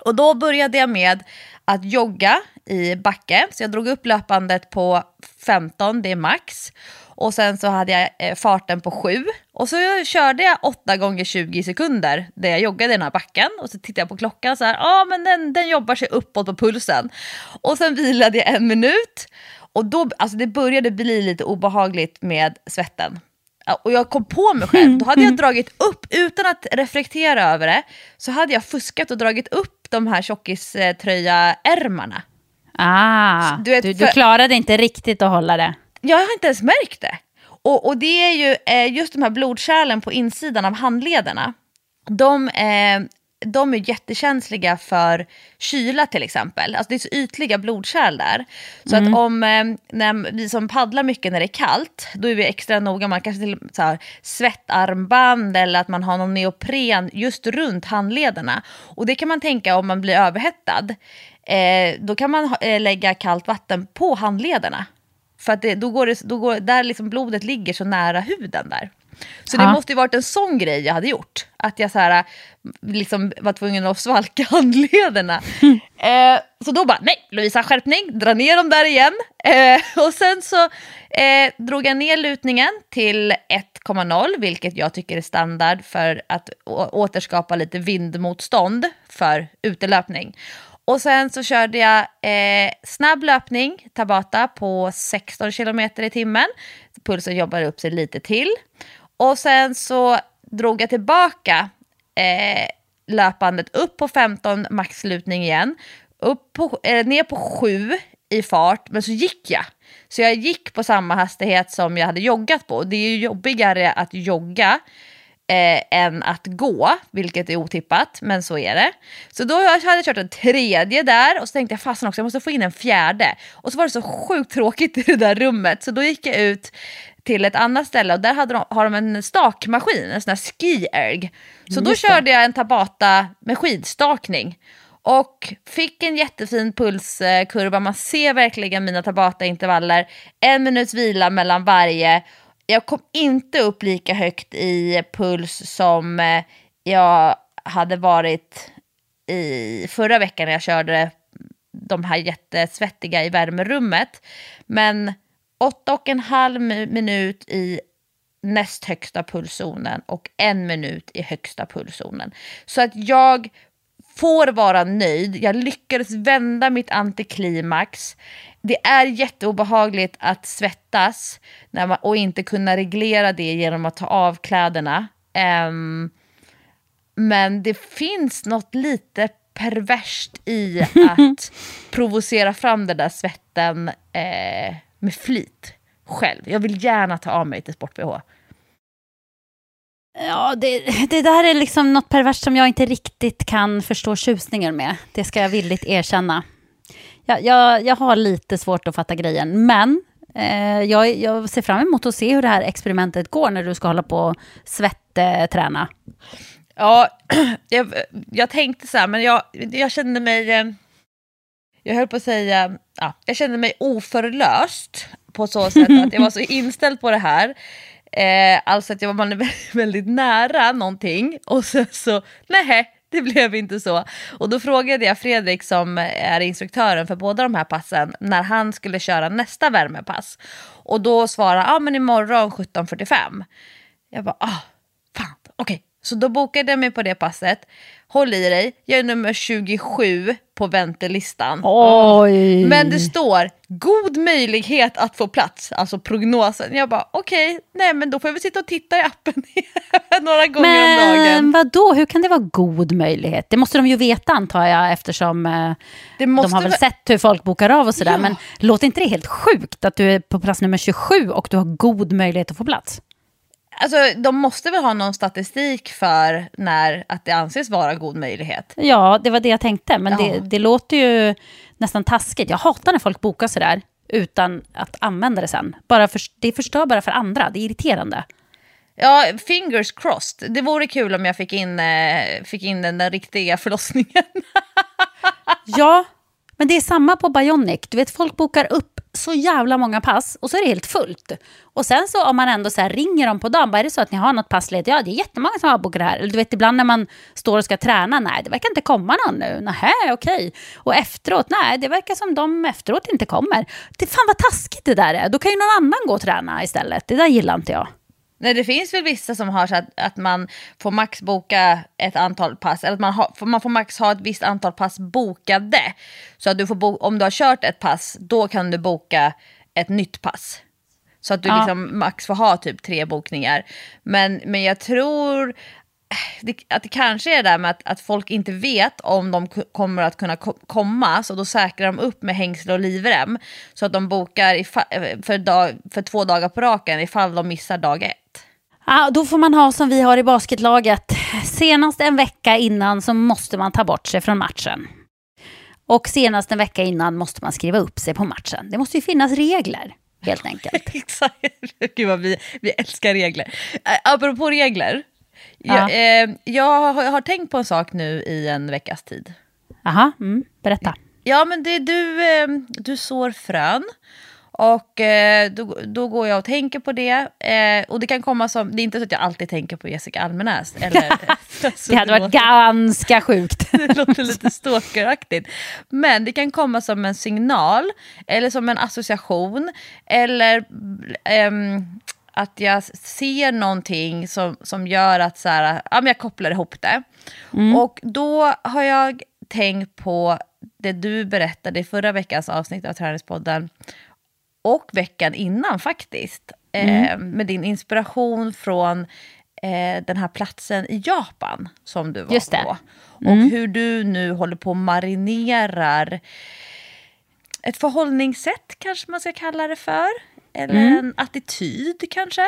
Och då började jag med att jogga i backe. Så jag drog upp löpandet på 15, det är max. Och sen så hade jag eh, farten på 7. Och så körde jag 8 gånger 20 sekunder där jag joggade i den här backen. Och så tittade jag på klockan så här, ja ah, men den, den jobbar sig uppåt på pulsen. Och sen vilade jag en minut. Och då, alltså det började bli lite obehagligt med svetten. Och jag kom på mig själv, då hade jag dragit upp, utan att reflektera över det, så hade jag fuskat och dragit upp de här tjockiströja-ärmarna. Ah, du, vet, du, du klarade inte riktigt att hålla det. Jag har inte ens märkt det. Och, och det är ju eh, just de här blodkärlen på insidan av handlederna. De, eh, de är jättekänsliga för kyla till exempel. Alltså det är så ytliga blodkärl där. Så mm. att om eh, när vi som paddlar mycket när det är kallt, då är vi extra noga. Man kanske till så här, svettarmband eller att man har någon neopren just runt handlederna. Och det kan man tänka om man blir överhettad. Eh, då kan man eh, lägga kallt vatten på handlederna. För att det, då går det, då går, där liksom blodet ligger så nära huden där. Så det måste ju varit en sån grej jag hade gjort. Att jag så här, liksom var tvungen att svalka handlederna. Mm. Eh, så då bara, nej Lovisa skärpning, dra ner dem där igen. Eh, och sen så eh, drog jag ner lutningen till 1,0 vilket jag tycker är standard för att återskapa lite vindmotstånd för utelöpning. Och sen så körde jag eh, snabb löpning, Tabata, på 16 km i timmen. Pulsen jobbade upp sig lite till. Och sen så drog jag tillbaka eh, löpandet upp på 15 maxlutning igen. Upp på, eh, ner på 7 i fart, men så gick jag. Så jag gick på samma hastighet som jag hade joggat på. Det är ju jobbigare att jogga eh, än att gå, vilket är otippat, men så är det. Så då hade jag kört en tredje där och så tänkte jag fasen också, jag måste få in en fjärde. Och så var det så sjukt tråkigt i det där rummet, så då gick jag ut till ett annat ställe och där hade de, har de en stakmaskin, en sån här ski-erg. Så då körde jag en Tabata med skidstakning. Och fick en jättefin pulskurva, man ser verkligen mina Tabata-intervaller. En minuts vila mellan varje jag kom inte upp lika högt i puls som eh, jag hade varit i förra veckan när jag körde de här jättesvettiga i värmerummet. Men åtta och en halv minut i näst högsta pulszonen och en minut i högsta pulszonen. Så att jag får vara nöjd. Jag lyckades vända mitt antiklimax det är jätteobehagligt att svettas när man, och inte kunna reglera det genom att ta av kläderna. Um, men det finns något lite perverst i att provocera fram den där svetten eh, med flit själv. Jag vill gärna ta av mig till sport-bh. Ja, det, det där är liksom något perverst som jag inte riktigt kan förstå tjusningen med. Det ska jag villigt erkänna jag, jag, jag har lite svårt att fatta grejen, men eh, jag, jag, ser fram emot att se hur det här experimentet går när du ska hålla på och svettträna. Ja, jag, jag, tänkte så här, men jag, jag kände mig... Jag höll på att säga... Ja, jag kände mig oförlöst på så sätt att jag var så inställd på det här. Eh, alltså att jag var väldigt nära någonting och så, så nej, det blev inte så. Och då frågade jag Fredrik som är instruktören för båda de här passen när han skulle köra nästa värmepass. Och då svarade han, ah, men imorgon 17.45. Jag bara, ah, fan, okej. Okay. Så då bokade jag mig på det passet. Håll i dig, jag är nummer 27 på väntelistan. Oj. Men det står god möjlighet att få plats, alltså prognosen. Jag bara okej, okay, nej men då får jag väl sitta och titta i appen några gånger men, om dagen. Men vadå, hur kan det vara god möjlighet? Det måste de ju veta antar jag eftersom eh, de har väl sett hur folk bokar av och sådär. Ja. Men låter inte det helt sjukt att du är på plats nummer 27 och du har god möjlighet att få plats? Alltså, de måste väl ha någon statistik för när att det anses vara god möjlighet? Ja, det var det jag tänkte. Men ja. det, det, låter ju nästan taskigt. Jag hatar när folk bokar sådär utan att använda det sen. Bara för, det förstör bara för andra. Det är irriterande. Ja, fingers crossed. Det vore kul om jag fick in, eh, fick in den där riktiga förlossningen. ja, men det är samma på Bionic. Du vet, folk bokar upp så jävla många pass och så är det helt fullt. Och sen så om man ändå så ringer dem på dagen, bara är det så att ni har något pass ledigt? Ja, det är jättemånga som har bokat det här. Eller du vet, ibland när man står och ska träna, nej, det verkar inte komma någon nu. Nähä, okej. Och efteråt, nej, det verkar som de efteråt inte kommer. Det fan vad taskigt det där är. Då kan ju någon annan gå och träna istället. Det där gillar inte jag. Nej, det finns väl vissa som har så att, att man får max boka ett antal pass, eller att man, har, man får max ha ett visst antal pass bokade. Så att du får bo, om du har kört ett pass, då kan du boka ett nytt pass. Så att du ja. liksom max får ha typ tre bokningar. Men, men jag tror att det kanske är det där med att, att folk inte vet om de kommer att kunna komma, så då säkrar de upp med hängsel och livrem. Så att de bokar för, dag, för två dagar på raken ifall de missar dag ett. Ja, då får man ha som vi har i basketlaget. Senast en vecka innan så måste man ta bort sig från matchen. Och senast en vecka innan måste man skriva upp sig på matchen. Det måste ju finnas regler, helt enkelt. Exakt. Gud vad vi, vi älskar regler. Äh, apropå regler. Ja. Jag, eh, jag har, har, tänkt på en sak nu i en veckas tid. Aha, mm, berätta. Ja, men det, du, eh, du sår frön. Och eh, då, då går jag och tänker på det. Eh, och det kan komma som, det är inte så att jag alltid tänker på Jessica Almenäs. Eller, det hade varit låter, ganska sjukt. det låter lite stalkeraktigt. Men det kan komma som en signal, eller som en association, eller ehm, att jag ser någonting som, som gör att så här, ja, men jag kopplar ihop det. Mm. Och då har jag tänkt på det du berättade i förra veckans avsnitt av Träningspodden och veckan innan faktiskt. Mm. Eh, med din inspiration från eh, den här platsen i Japan som du var på. Mm. Och hur du nu håller på och marinerar ett förhållningssätt kanske man ska kalla det för. Eller mm. en attityd kanske.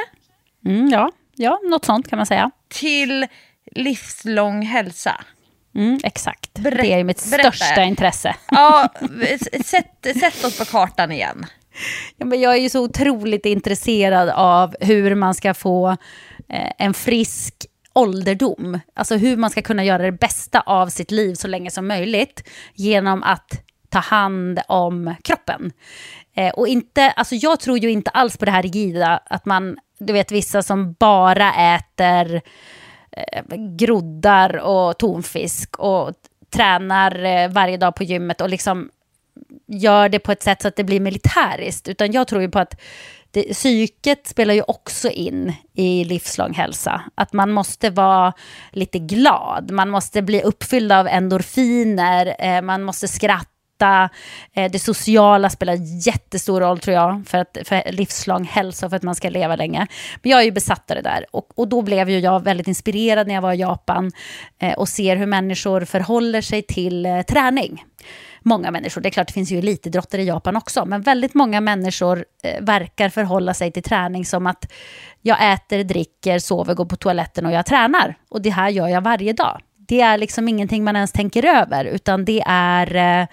Mm, ja. ja, något sånt kan man säga. Till livslång hälsa. Mm, exakt, Berätt, det är mitt berätta. största intresse. Ja, sätt, sätt oss på kartan igen. Ja, men jag är ju så otroligt intresserad av hur man ska få eh, en frisk ålderdom. Alltså hur man ska kunna göra det bästa av sitt liv så länge som möjligt genom att ta hand om kroppen. Eh, och inte, alltså jag tror ju inte alls på det här rigida, att man, du vet vissa som bara äter eh, groddar och tonfisk och tränar eh, varje dag på gymmet och liksom gör det på ett sätt så att det blir militäriskt, utan jag tror ju på att det, psyket spelar ju också in i livslång hälsa. Att man måste vara lite glad, man måste bli uppfylld av endorfiner, eh, man måste skratta äta. Eh, det sociala spelar jättestor roll tror jag för, att, för livslång hälsa och för att man ska leva länge. Men jag är ju besatt av det där och, och då blev ju jag väldigt inspirerad när jag var i Japan eh, och ser hur människor förhåller sig till eh, träning många människor, det är klart det finns ju elitidrottare i Japan också, men väldigt många människor eh, verkar förhålla sig till träning som att jag äter, dricker, sover, går på toaletten och jag tränar. Och det här gör jag varje dag. Det är liksom ingenting man ens tänker över, utan det är eh,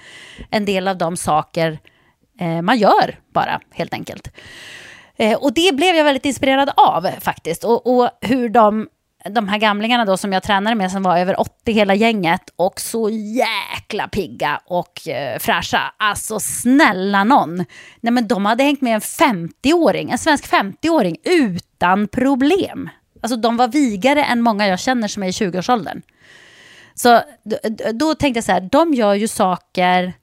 en del av de saker eh, man gör bara, helt enkelt. Eh, och det blev jag väldigt inspirerad av faktiskt. Och, och hur de de här gamlingarna då som jag tränade med som var över 80 hela gänget och så jäkla pigga och eh, fräscha. Alltså snälla någon. Nej men de hade hängt med en 50-åring, en svensk 50-åring utan problem. Alltså de var vigare än många jag känner som är i 20-årsåldern. Så då, då tänkte jag så här, de gör ju saker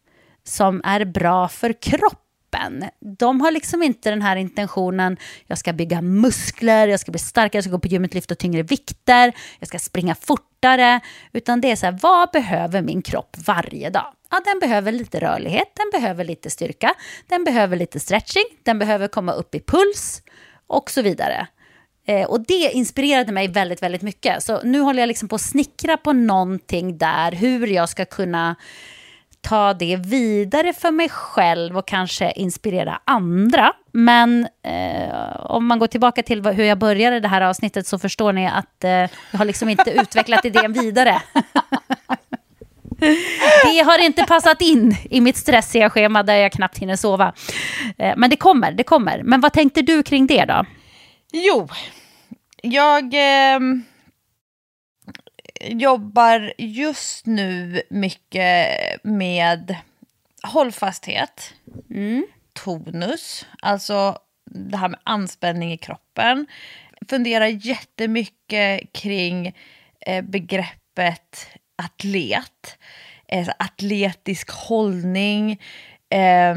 som är bra för kroppen kroppen. De har liksom inte den här intentionen, jag ska bygga muskler, jag ska bli starkare, jag ska gå på gymmet, lyfta tyngre vikter, jag ska springa fortare. Utan det är så här, vad behöver min kropp varje dag? Ja, den behöver lite rörlighet, den behöver lite styrka, den behöver lite stretching, den behöver komma upp i puls och så vidare. Eh, och det inspirerade mig väldigt, väldigt mycket. Så nu håller jag liksom på att snickra på någonting där, hur jag ska kunna ta det vidare för mig själv och kanske inspirera andra. Men eh, om man går tillbaka till hur jag började det här avsnittet så förstår ni att eh, jag har liksom inte utvecklat idén vidare. det har inte passat in i mitt stressiga schema där jag knappt hinner sova. Eh, men det kommer, det kommer. Men vad tänkte du kring det då? Jo, jag... Eh jobbar just nu mycket med hållfasthet. Mm. tonus, alltså det här med anspänning i kroppen. Funderar jättemycket kring eh, begreppet atlet, eh, atletisk hållning, eh,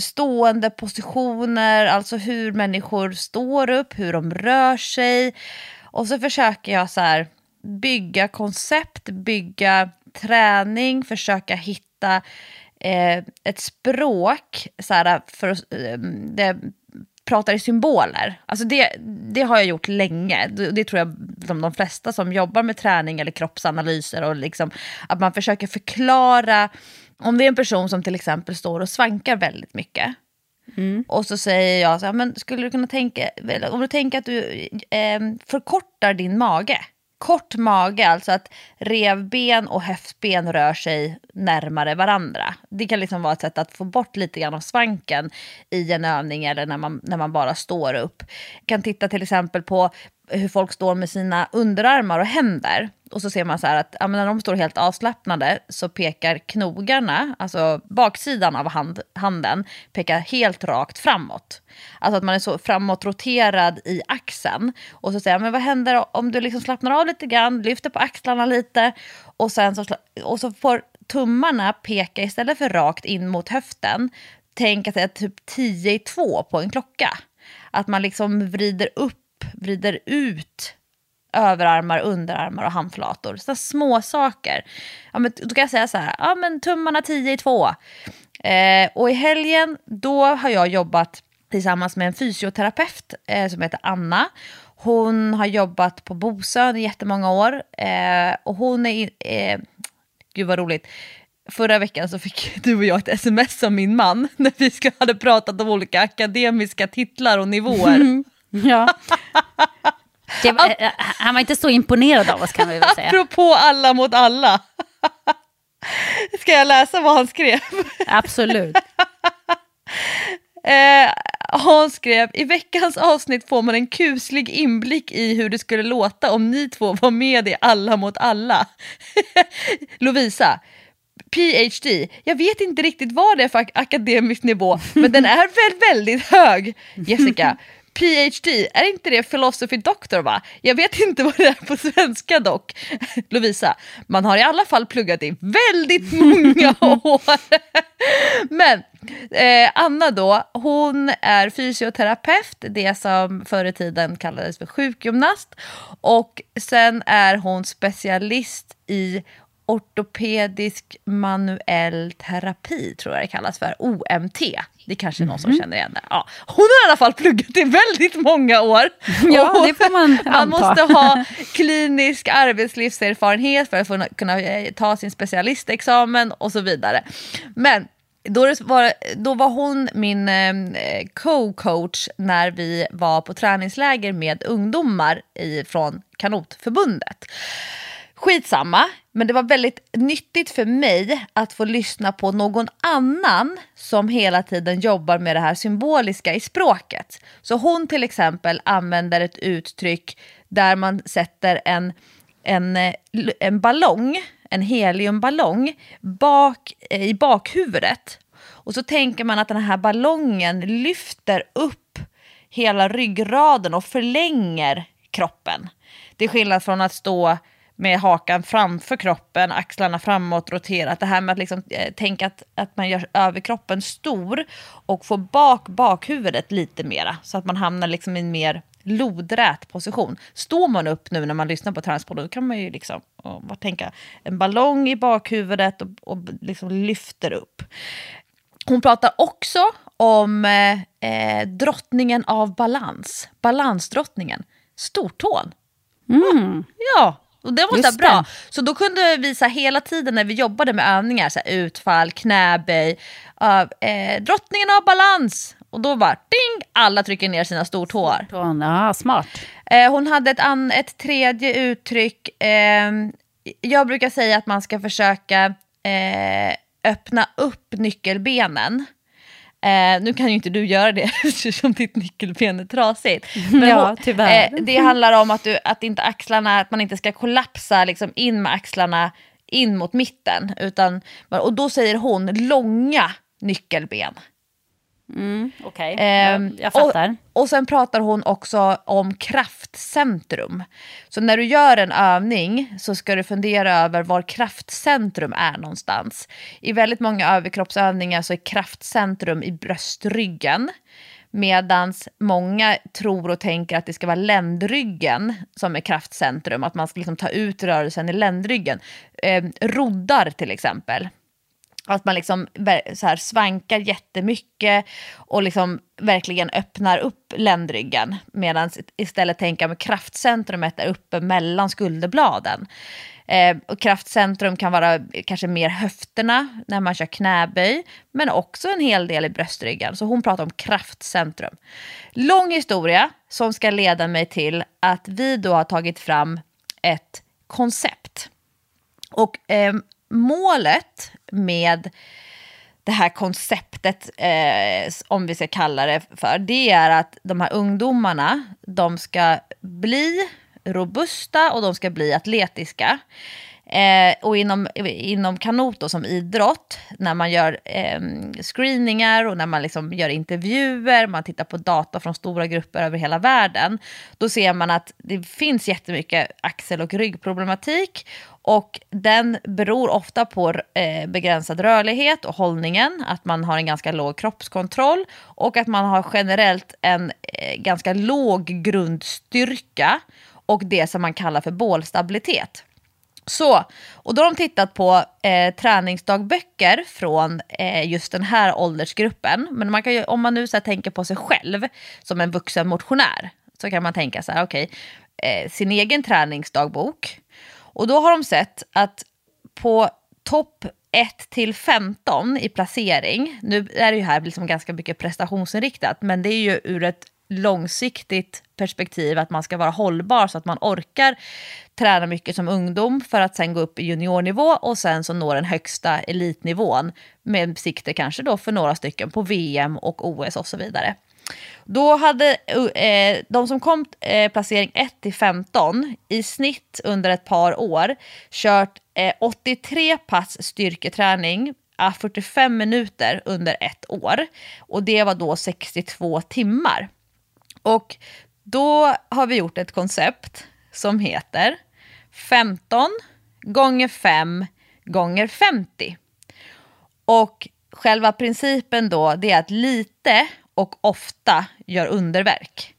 stående positioner, alltså hur människor står upp, hur de rör sig. Och så försöker jag så här, bygga koncept, bygga träning, försöka hitta eh, ett språk så här, för, eh, det pratar i symboler. Alltså det, det har jag gjort länge. Det, det tror jag de, de flesta som jobbar med träning eller kroppsanalyser och liksom, att man försöker förklara om det är en person som till exempel står och svankar väldigt mycket. Mm. Och så säger jag så här, men skulle du kunna tänka, om du tänker att du eh, förkortar din mage kort mage, alltså att revben och höftben rör sig närmare varandra. Det kan liksom vara ett sätt att få bort lite grann av svanken i en övning eller när man, när man bara står upp. Jag kan titta till exempel på hur folk står med sina underarmar och händer. Och så ser man så här att ja, när de står helt avslappnade så pekar knogarna, alltså baksidan av hand, handen, pekar helt rakt framåt. Alltså att man är så framåtroterad i axeln. Och så säger jag, men vad händer om du liksom slappnar av lite grann, lyfter på axlarna lite och sen så, och så får tummarna peka istället för rakt in mot höften. Tänk att det är typ 10 i 2 på en klocka. Att man liksom vrider upp vrider ut överarmar, underarmar och handflator. Så små saker. Ja, men, då kan jag säga så här, ja men tummarna 10 i 2. Eh, och i helgen, då har jag jobbat tillsammans med en fysioterapeut eh, som heter Anna. Hon har jobbat på Bosön i jättemånga år. Eh, och hon är, eh, gud vad roligt, förra veckan så fick du och jag ett sms av min man när vi hade pratat om olika akademiska titlar och nivåer. Ja. Var, eh, han var inte så imponerad av oss kan vi väl säga. Apropå alla mot alla. Ska jag läsa vad han skrev? Absolut. Eh, han skrev, i veckans avsnitt får man en kuslig inblick i hur det skulle låta om ni två var med i Alla mot alla. Lovisa, PhD, jag vet inte riktigt vad det är för akademisk nivå, men den är väl väldigt hög. Jessica, PhD, är inte det philosophy doctor va? Jag vet inte vad det är på svenska dock. Lovisa, man har i alla fall pluggat i väldigt många år. Men eh, Anna då, hon är fysioterapeut, det som förr i tiden kallades för sjukgymnast. Och sen är hon specialist i ortopedisk manuell terapi, tror jag det kallas för, OMT. Det är kanske är någon som mhm. känner igen det. Ja. Hon har i alla fall pluggat i väldigt många år. Ja, det får man anta. Man måste ha klinisk arbetslivserfarenhet för att få kunna eh, ta sin specialistexamen och så vidare. Men då var, då var hon min eh, co-coach när vi var på träningsläger med ungdomar i, från Kanotförbundet. Skitsamma, men det var väldigt nyttigt för mig att få lyssna på någon annan som hela tiden jobbar med det här symboliska i språket. Så hon till exempel använder ett uttryck där man sätter en, en, eh, en ballong, en heliumballong, bak, eh, i bakhuvudet. Och så tänker man att den här ballongen lyfter upp hela ryggraden och förlänger kroppen. Det är skillnad från att stå med hakan framför kroppen, axlarna framåt, roterat. Det här med att liksom, eh, tänka att, att man gör överkroppen stor och får bak bakhuvudet lite mera så att man hamnar liksom i en mer lodrät position. Står man upp nu när man lyssnar på Transpodden då kan man ju liksom och, tänka en ballong i bakhuvudet och, och liksom lyfter upp. Hon pratar också om eh, eh drottningen av balans, balansdrottningen, stortån. Mm. Ja, och det var så bra. Så då kunde vi så här, hela tiden när vi jobbade med övningar, så här, utfall, knäböj, uh, eh, drottningen av balans. Och då bara ding, alla trycker ner sina stortår. Ja, smart. Eh, hon hade ett, an, ett tredje uttryck. Eh, jag brukar säga att man ska försöka eh, öppna upp nyckelbenen. Eh, nu kan ju inte du göra det eftersom ditt nyckelben är trasigt. Men ja, tyvärr. Eh, det handlar om att, du, att, inte axlarna, att man inte ska kollapsa liksom, in med axlarna in mot mitten. Utan, och då säger hon långa nyckelben. Okej, Ehm, jag, jag fattar. Och, och sen pratar hon också om kraftcentrum. Så när du gör en övning så ska du fundera över var kraftcentrum är någonstans. I väldigt många överkroppsövningar så är kraftcentrum i bröstryggen. Medan många tror och tänker att det ska vara ländryggen som är kraftcentrum. Att man ska liksom ta ut rörelsen i ländryggen. Eh, roddar till exempel. Att man liksom så här svankar jättemycket och liksom verkligen öppnar upp ländryggen. Medan istället tänka att kraftcentrumet är uppe mellan skulderbladen. Eh, och kraftcentrum kan vara kanske mer höfterna när man kör knäböj. Men också en hel del i bröstryggen. Så hon pratar om kraftcentrum. Lång historia som ska leda mig till att vi då har tagit fram ett koncept. Och eh, målet med det här konceptet, eh, om vi ska kalla det för, det är att de här ungdomarna, de ska bli robusta och de ska bli atletiska. Eh, och inom, inom kanot då, som idrott, när man gör eh, screeningar och när man liksom gör intervjuer, man tittar på data från stora grupper över hela världen, då ser man att det finns jättemycket axel och ryggproblematik och den beror ofta på eh, begränsad rörlighet och hållningen, att man har en ganska låg kroppskontroll och att man har generellt en eh, ganska låg grundstyrka och det som man kallar för bålstabilitet. Så, och då har de tittat på eh, träningsdagböcker från eh, just den här åldersgruppen. Men man kan ju, om man nu så här, tänker på sig själv som en vuxen motionär så kan man tänka så här, okej, eh, sin egen träningsdagbok. Och då har de sett att på topp 1 till 15 i placering, nu är det ju här liksom ganska mycket prestationsinriktat, men det är ju ur ett långsiktigt perspektiv att man ska vara hållbar så att man orkar träna mycket som ungdom för att sen gå upp i juniornivå och sen så nå den högsta elitnivån med sikte kanske då för några stycken på VM och OS och så vidare. Då hade eh, de som kom eh, placering 1 till 15 i snitt under ett par år kört eh, 83 pass styrketräning 45 minuter under ett år. Och det var då 62 timmar. Och då har vi gjort ett koncept som heter 15 gånger 5 gånger 50. Och själva principen då det är att lite och ofta gör underverk.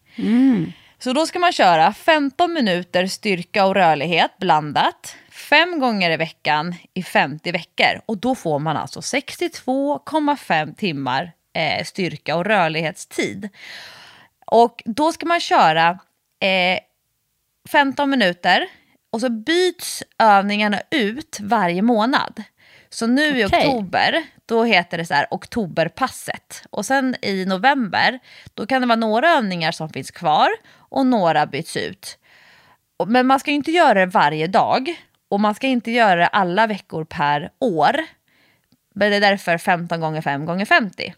Så då ska man köra 15 minuter styrka och rörlighet blandat. Fem gånger i veckan i 50 veckor. Och då får man alltså 62,5 timmar eh, styrka och rörlighetstid. Och då ska man köra eh, 15 minuter och så byts övningarna ut varje månad. Så nu i Okej. oktober, då heter det så här oktoberpasset. Och sen i november, då kan det vara några övningar som finns kvar och några byts ut. Men man ska ju inte göra det varje dag och man ska inte göra det alla veckor per år. Men det är därför 15 gånger 5 gånger 50.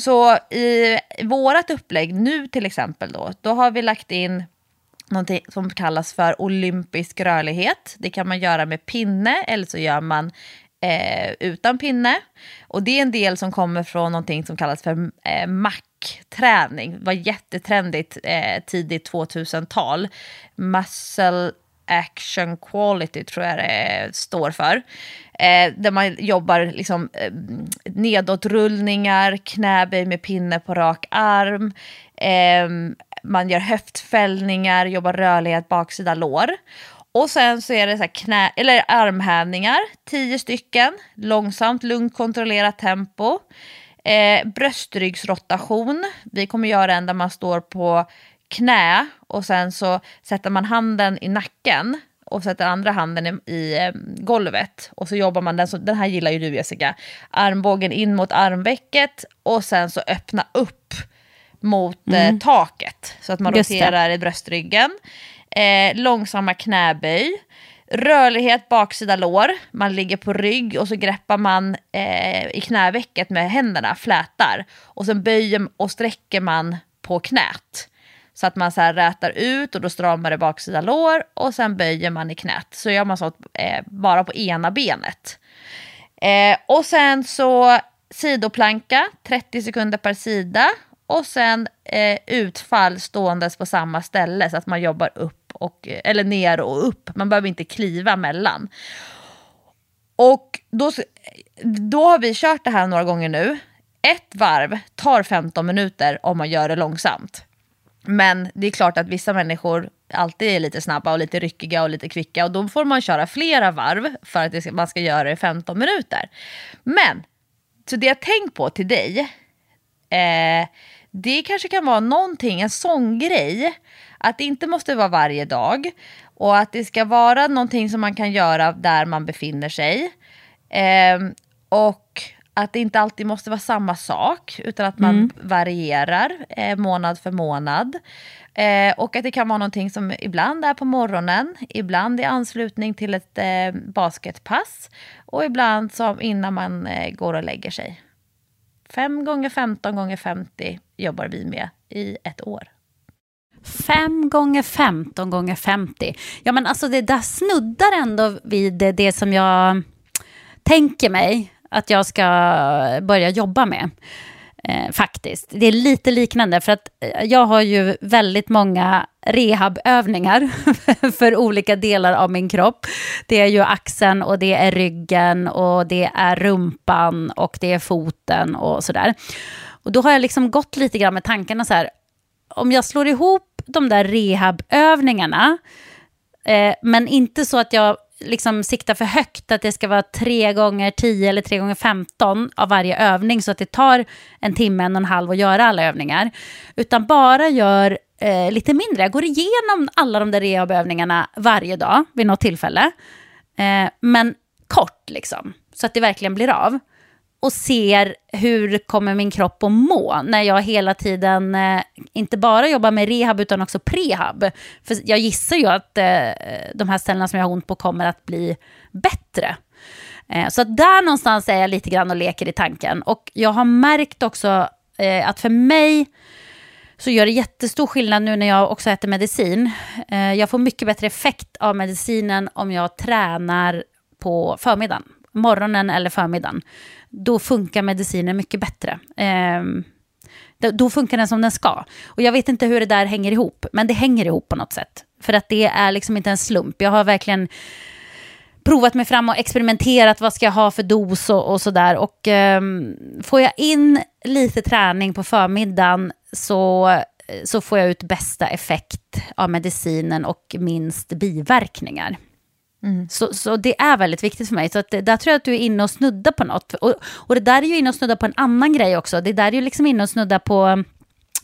Så i vårat upplägg nu till exempel då, då har vi lagt in någonting som kallas för olympisk rörlighet. Det kan man göra med pinne eller så gör man eh, utan pinne. Och det är en del som kommer från någonting som kallas för eh, MAC-träning. Det var jättetrendigt eh, tidigt 2000-tal. Muscle Action Quality tror jag det står för. Eh, där man jobbar liksom, eh, nedåtrullningar, knäböj med pinne på rak arm. Eh, man gör höftfällningar, jobbar rörlighet baksida lår. Och sen så är det så knä, eller armhävningar, tio stycken, långsamt, lugnt, kontrollerat tempo. Eh, bröstryggsrotation, vi kommer göra en där man står på knä och sen så sätter man handen i nacken och sätter andra handen i, i eh, golvet. Och så jobbar man den, så, den här gillar ju du Jessica, armbågen in mot armvecket och sen så öppna upp mot eh, taket så att man Just det. roterar i bröstryggen. Eh, långsamma knäböj. Rörlighet baksida lår. Man ligger på rygg och så greppar man eh, i knävecket med händerna, flätar. Och sen böjer och sträcker man på knät. Så att man så här rätar ut och då stramar det baksida lår och sen böjer man i knät. Så gör man så eh, bara på ena benet. Eh, och sen så sidoplanka, 30 sekunder per sida. Och sen eh, utfall ståendes på samma ställe så att man jobbar upp och, eller ner och upp. Man behöver inte kliva mellan. Och då, då har vi kört det här några gånger nu. Ett varv tar 15 minuter om man gör det långsamt. Men det är klart att vissa människor alltid är lite snabba och lite ryckiga och lite kvicka och då får man köra flera varv för att ska, man ska göra det i 15 minuter. Men, så det jag tänkt på till dig, eh, det kanske kan vara någonting, en sån grej, att det inte måste vara varje dag och att det ska vara någonting som man kan göra där man befinner sig. Eh, och att det inte alltid måste vara samma sak, utan att man mm. varierar eh, månad för månad. Eh, och att det kan vara någonting som ibland är på morgonen, ibland i anslutning till ett eh, basketpass och ibland som innan man eh, går och lägger sig. 5 gånger 15 gånger 50 jobbar vi med i ett år. 5 gånger 15 gånger 50. Ja men alltså det där snuddar ändå vid det, det som jag tänker mig att jag ska börja jobba med. Eh, faktiskt. Det är lite liknande för att eh, jag har ju väldigt många rehabövningar för olika delar av min kropp. Det är ju axeln och det är ryggen och det är rumpan och det är foten och sådär. Och då har jag liksom gått lite grann med tankarna så här, om jag slår ihop de där rehabövningarna, eh, men inte så att jag liksom siktar för högt, att det ska vara tre gånger 10 eller tre gånger 15 av varje övning, så att det tar en timme, en och en halv att göra alla övningar. Utan bara gör eh, lite mindre. Jag går igenom alla de där rehabövningarna varje dag vid något tillfälle. Eh, men kort liksom, så att det verkligen blir av och ser hur kommer min kropp att må när jag hela tiden eh, inte bara jobbar med rehab utan också prehab. För jag gissar ju att eh, de här ställena som jag har ont på kommer att bli bättre. Eh, så där någonstans är jag lite grann och leker i tanken. Och jag har märkt också eh, att för mig så gör det jättestor skillnad nu när jag också äter medicin. Eh, jag får mycket bättre effekt av medicinen om jag tränar på förmiddagen morgonen eller förmiddagen, då funkar medicinen mycket bättre. Eh, då funkar den som den ska. Och jag vet inte hur det där hänger ihop, men det hänger ihop på något sätt. För att det är liksom inte en slump. Jag har verkligen provat mig fram och experimenterat vad ska jag ha för dos och, och sådär. Och eh, får jag in lite träning på förmiddagen så, så får jag ut bästa effekt av medicinen och minst biverkningar. Mm. Så, så det är väldigt viktigt för mig. Så att där tror jag att du är inne och snuddar på något. Och, och det där är ju inne och snuddar på en annan grej också. Det där är ju liksom inne och snuddar på um,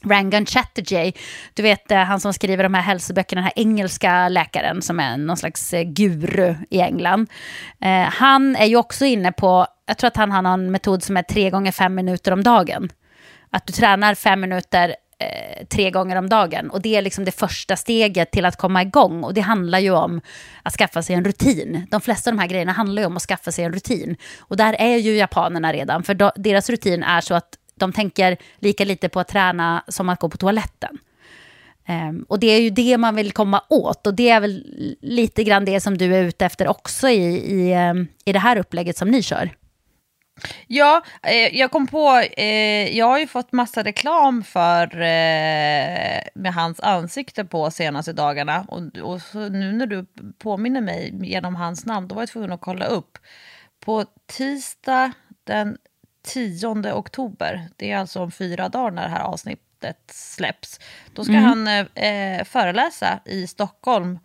Rangan Chatterjee, du vet eh, han som skriver de här hälsoböckerna, den här engelska läkaren som är någon slags eh, guru i England. Eh, han är ju också inne på, jag tror att han har en metod som är tre gånger fem minuter om dagen. Att du tränar fem minuter eh, tre gånger om dagen. Och det är liksom det första steget till att komma igång. Och det handlar ju om att skaffa sig en rutin. De flesta av de här grejerna handlar ju om att skaffa sig en rutin. Och där är ju japanerna redan, för deras rutin är så att de tänker lika lite på att träna som att gå på toaletten. Um, och det är ju det man vill komma åt och det är väl lite grann det som du är ute efter också i, i, um, i det här upplägget som ni kör. Ja, eh, jag kom på, eh, jag har ju fått massa reklam för eh, med hans ansikte på senaste dagarna. Och, och nu när du påminner mig genom hans namn, då var jag tvungen att kolla upp. På tisdag den 10 oktober, det är alltså om fyra dagar när det här avsnittet släpps, då ska mm. han eh, föreläsa i Stockholm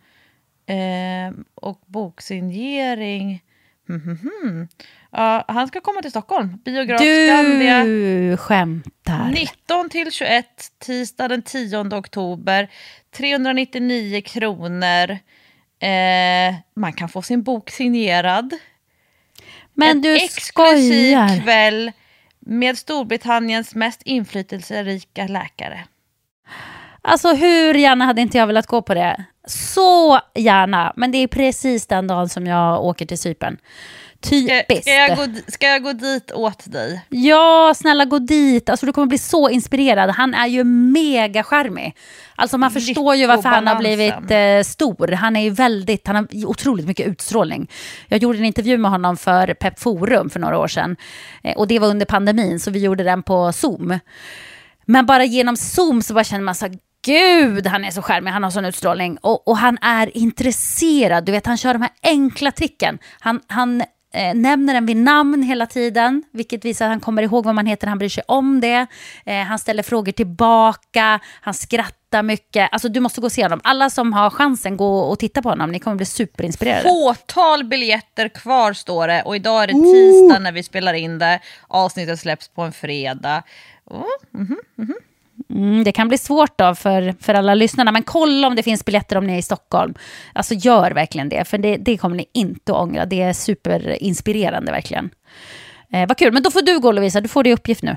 eh, och boksignering. Mm -hmm. Ja, han ska komma till Stockholm. Biograf du Skandia. Du skämtar. 19 till 21, tisdag den 10 oktober. 399 kronor. Eh, man kan få sin bok signerad. Men en du exklusiv skojar. kväll med Storbritanniens mest inflytelserika läkare. Alltså hur gärna hade inte jag velat gå på det? Så gärna, men det är precis den dagen som jag åker till Cypern. Typiskt. ska, jag gå, ska jag gå dit åt dig? Ja, snälla gå dit. Alltså, du kommer bli så inspirerad. Han är ju mega charmig. Alltså man förstår ju varför han har blivit eh, stor. Han är ju väldigt, han har otroligt mycket utstrålning. Jag gjorde en intervju med honom för Pep Forum för några år sedan. Eh, och det var under pandemin, så vi gjorde den på Zoom. Men bara genom Zoom så bara känner man så här, gud han är så charmig, han har sån utstrålning. Och, och han är intresserad, du vet han kör de här enkla tricken. Han, han eh, nämner en vid namn hela tiden, vilket visar att han kommer ihåg vad man heter, han bryr sig om det. Eh, han ställer frågor tillbaka, han skrattar mycket. Alltså du måste gå och se honom. Alla som har chansen, gå och titta på honom, ni kommer bli superinspirerade. Fåtal biljetter kvar står det och idag är det tisdag när vi spelar in det. Avsnittet släpps på en fredag. Oh, Mm, Mm, det kan bli svårt då för, för alla lyssnarna, men kolla om det finns biljetter om ni är i Stockholm. Alltså gör verkligen det, för det, det kommer ni inte att ångra. Det är superinspirerande verkligen. Eh, vad kul, men då får du gå Lovisa, du får det uppgift nu.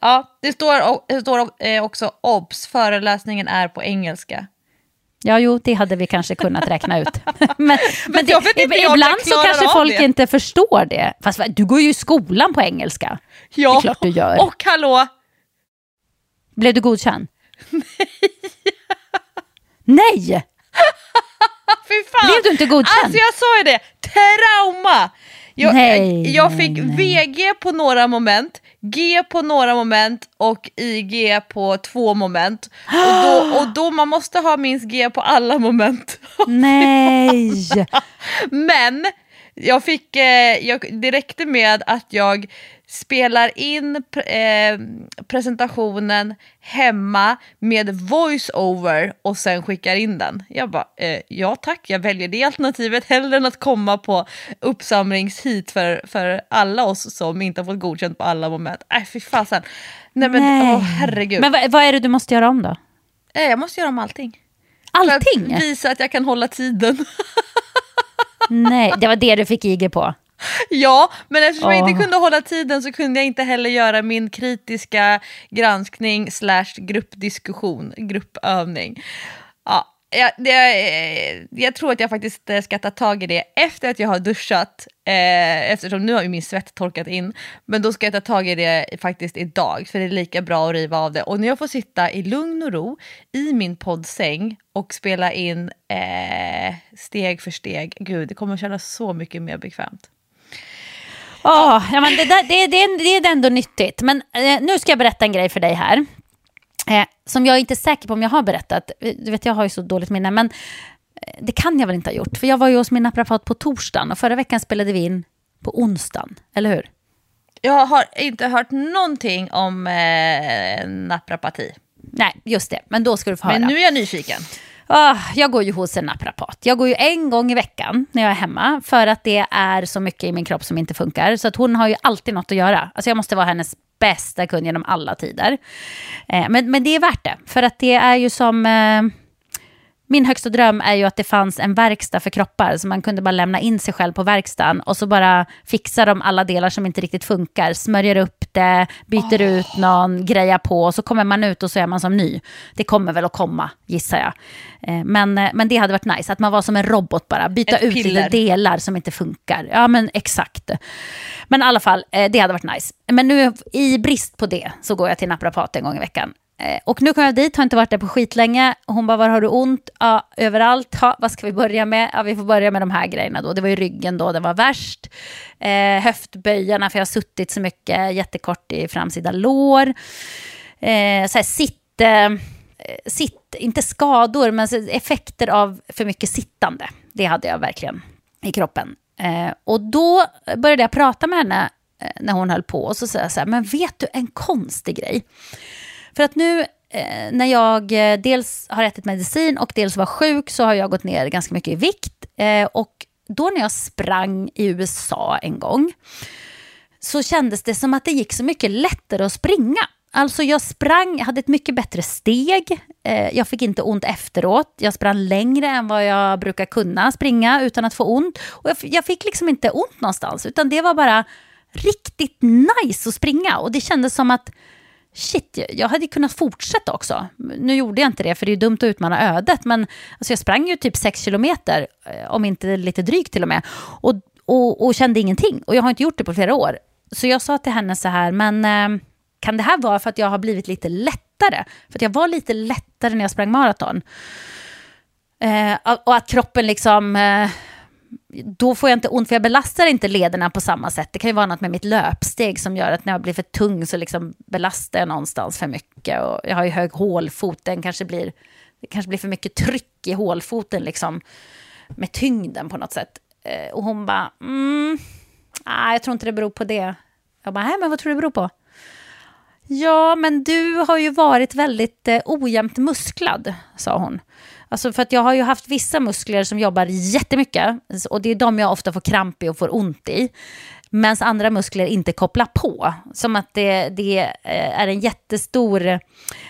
Ja, det står, det står eh, också obs, föreläsningen är på engelska. Ja, jo, det hade vi kanske kunnat räkna ut. men men det, ibland så kanske folk det. inte förstår det. Fast du går ju i skolan på engelska. Ja, Det är klart du gör. och hallå, Blev du godkänd? Nej! fy fan. Blev du inte godkänd? Alltså jag sa ju det, trauma! Jag, Nej, jag, nej, fick nej. VG på några moment, G på några moment och IG på två moment. Och då, och då man måste ha minst G på alla moment. Nej! Men jag fick, eh, jag, det räckte med att jag spelar in eh, presentationen hemma med voice-over och sen skickar in den. Jag bara, eh, ja tack, jag väljer det alternativet hellre än att komma på uppsamlingshit för, för alla oss som inte har fått godkänt på alla moment. Nej, fy fasen. Nej men, Nej. åh herregud. Men vad, vad är det du måste göra om då? Eh, jag måste göra om allting. För Allting? att visa att jag kan hålla tiden. Nej, det var det du fick IG på. Ja, men eftersom jag inte kunde hålla tiden så kunde jag inte heller göra min kritiska granskning slash gruppdiskussion, gruppövning. Ja, jag, det, eh, jag tror att jag faktiskt eh, ska ta tag i det efter att jag har duschat, eh, eftersom nu har ju min svett torkat in. Men då ska jag ta tag i det faktiskt idag, för det är lika bra att riva av det. Och när jag får sitta i lugn och ro i min poddsäng och spela in eh, steg för steg, gud, det kommer kännas så mycket mer bekvämt. Åh, ja, men det, där, det, det, det är ändå nyttigt. Men eh, nu ska jag berätta en grej för dig här. Eh, som jag är inte säker på om jag har berättat. Eh, Du vet, jag har ju så dåligt minne. Men eh, det kan jag väl inte ha gjort. För jag var ju hos min naprapat på torsdagen. Och förra veckan spelade vi in på onsdagen. Eller hur? Jag har inte hört någonting om eh, naprapati. Nej, just det. Men då ska du få höra. Men nu är jag nyfiken. Oh, jag går ju hos en naprapat. Jag går ju en gång i veckan när jag är hemma för att det är så mycket i min kropp som inte funkar. Så att hon har ju alltid något att göra. Alltså jag måste vara hennes bästa kund genom alla tider. Eh, men, men det är värt det, för att det är ju som... Eh, min högsta dröm är ju att det fanns en verkstad för kroppar, så man kunde bara lämna in sig själv på verkstaden och så bara fixar de alla delar som inte riktigt funkar, smörjer upp det, byter ut någon, grejar på och så kommer man ut och så är man som ny. Det kommer väl att komma, gissar jag. Eh, Men, eh, men det hade varit nice, att man var som en robot bara, byta Ett ut lite piller. delar som inte funkar. Ja, men exakt. Men i alla fall, eh, det hade varit nice. Men nu i brist på det så går jag till naprapat en gång i veckan. Eh, och nu kom jag dit, har inte varit där på skitlänge. Hon bara, var har du ont? Ja, överallt. Ja, vad ska vi börja med? Ja, vi får börja med de här grejerna då. Det var ju ryggen då, det var värst. Eh, höftböjarna, för jag har suttit så mycket, jättekort i framsida lår. Eh, så här, sitt, eh, sitt, inte skador, men effekter av för mycket sittande. Det hade jag verkligen i kroppen. Eh, och då började jag prata med henne eh, när hon höll på. Och så sa jag så här, men vet du en konstig grej? För att nu eh, när jag eh, dels har ätit medicin och dels var sjuk så har jag gått ner ganska mycket i vikt. Eh, och då när jag sprang i USA en gång så kändes det som att det gick så mycket lättare att springa. Alltså jag sprang, jag hade ett mycket bättre steg, eh, jag fick inte ont efteråt, jag sprang längre än vad jag brukar kunna springa utan att få ont. Och jag, jag fick liksom inte ont någonstans, utan det var bara riktigt nice att springa. Och det kändes som att shit, jag hade kunnat fortsätta också. Nu gjorde jag inte det, för det är dumt att utmana ödet, men alltså jag sprang ju typ sex kilometer, eh, om inte lite drygt till och med, och, och, och, kände ingenting. Och jag har inte gjort det på flera år. Så jag sa till henne så här, men eh, kan det här vara för att jag har blivit lite lättare? För att jag var lite lättare när jag sprang maraton. Eh, och att kroppen liksom... Eh, då får jag inte ont, för jag belastar inte lederna på samma sätt. Det kan ju vara något med mitt löpsteg som gör att när jag blir för tung så liksom belastar jag någonstans för mycket. Och jag har ju hög hålfot, den kanske blir, det kanske blir för mycket tryck i hålfoten liksom, med tyngden på något sätt. Eh, och hon bara, mm, nej, jag tror inte det beror på det. Jag bara, nej, men vad tror du det beror på? Ja, men du har ju varit väldigt eh, ojämnt musklad, sa hon. Alltså för att jag har ju haft vissa muskler som jobbar jättemycket och det är de jag ofta får kramp i och får ont i. Medan andra muskler inte kopplar på. Som att det, det eh, är en jättestor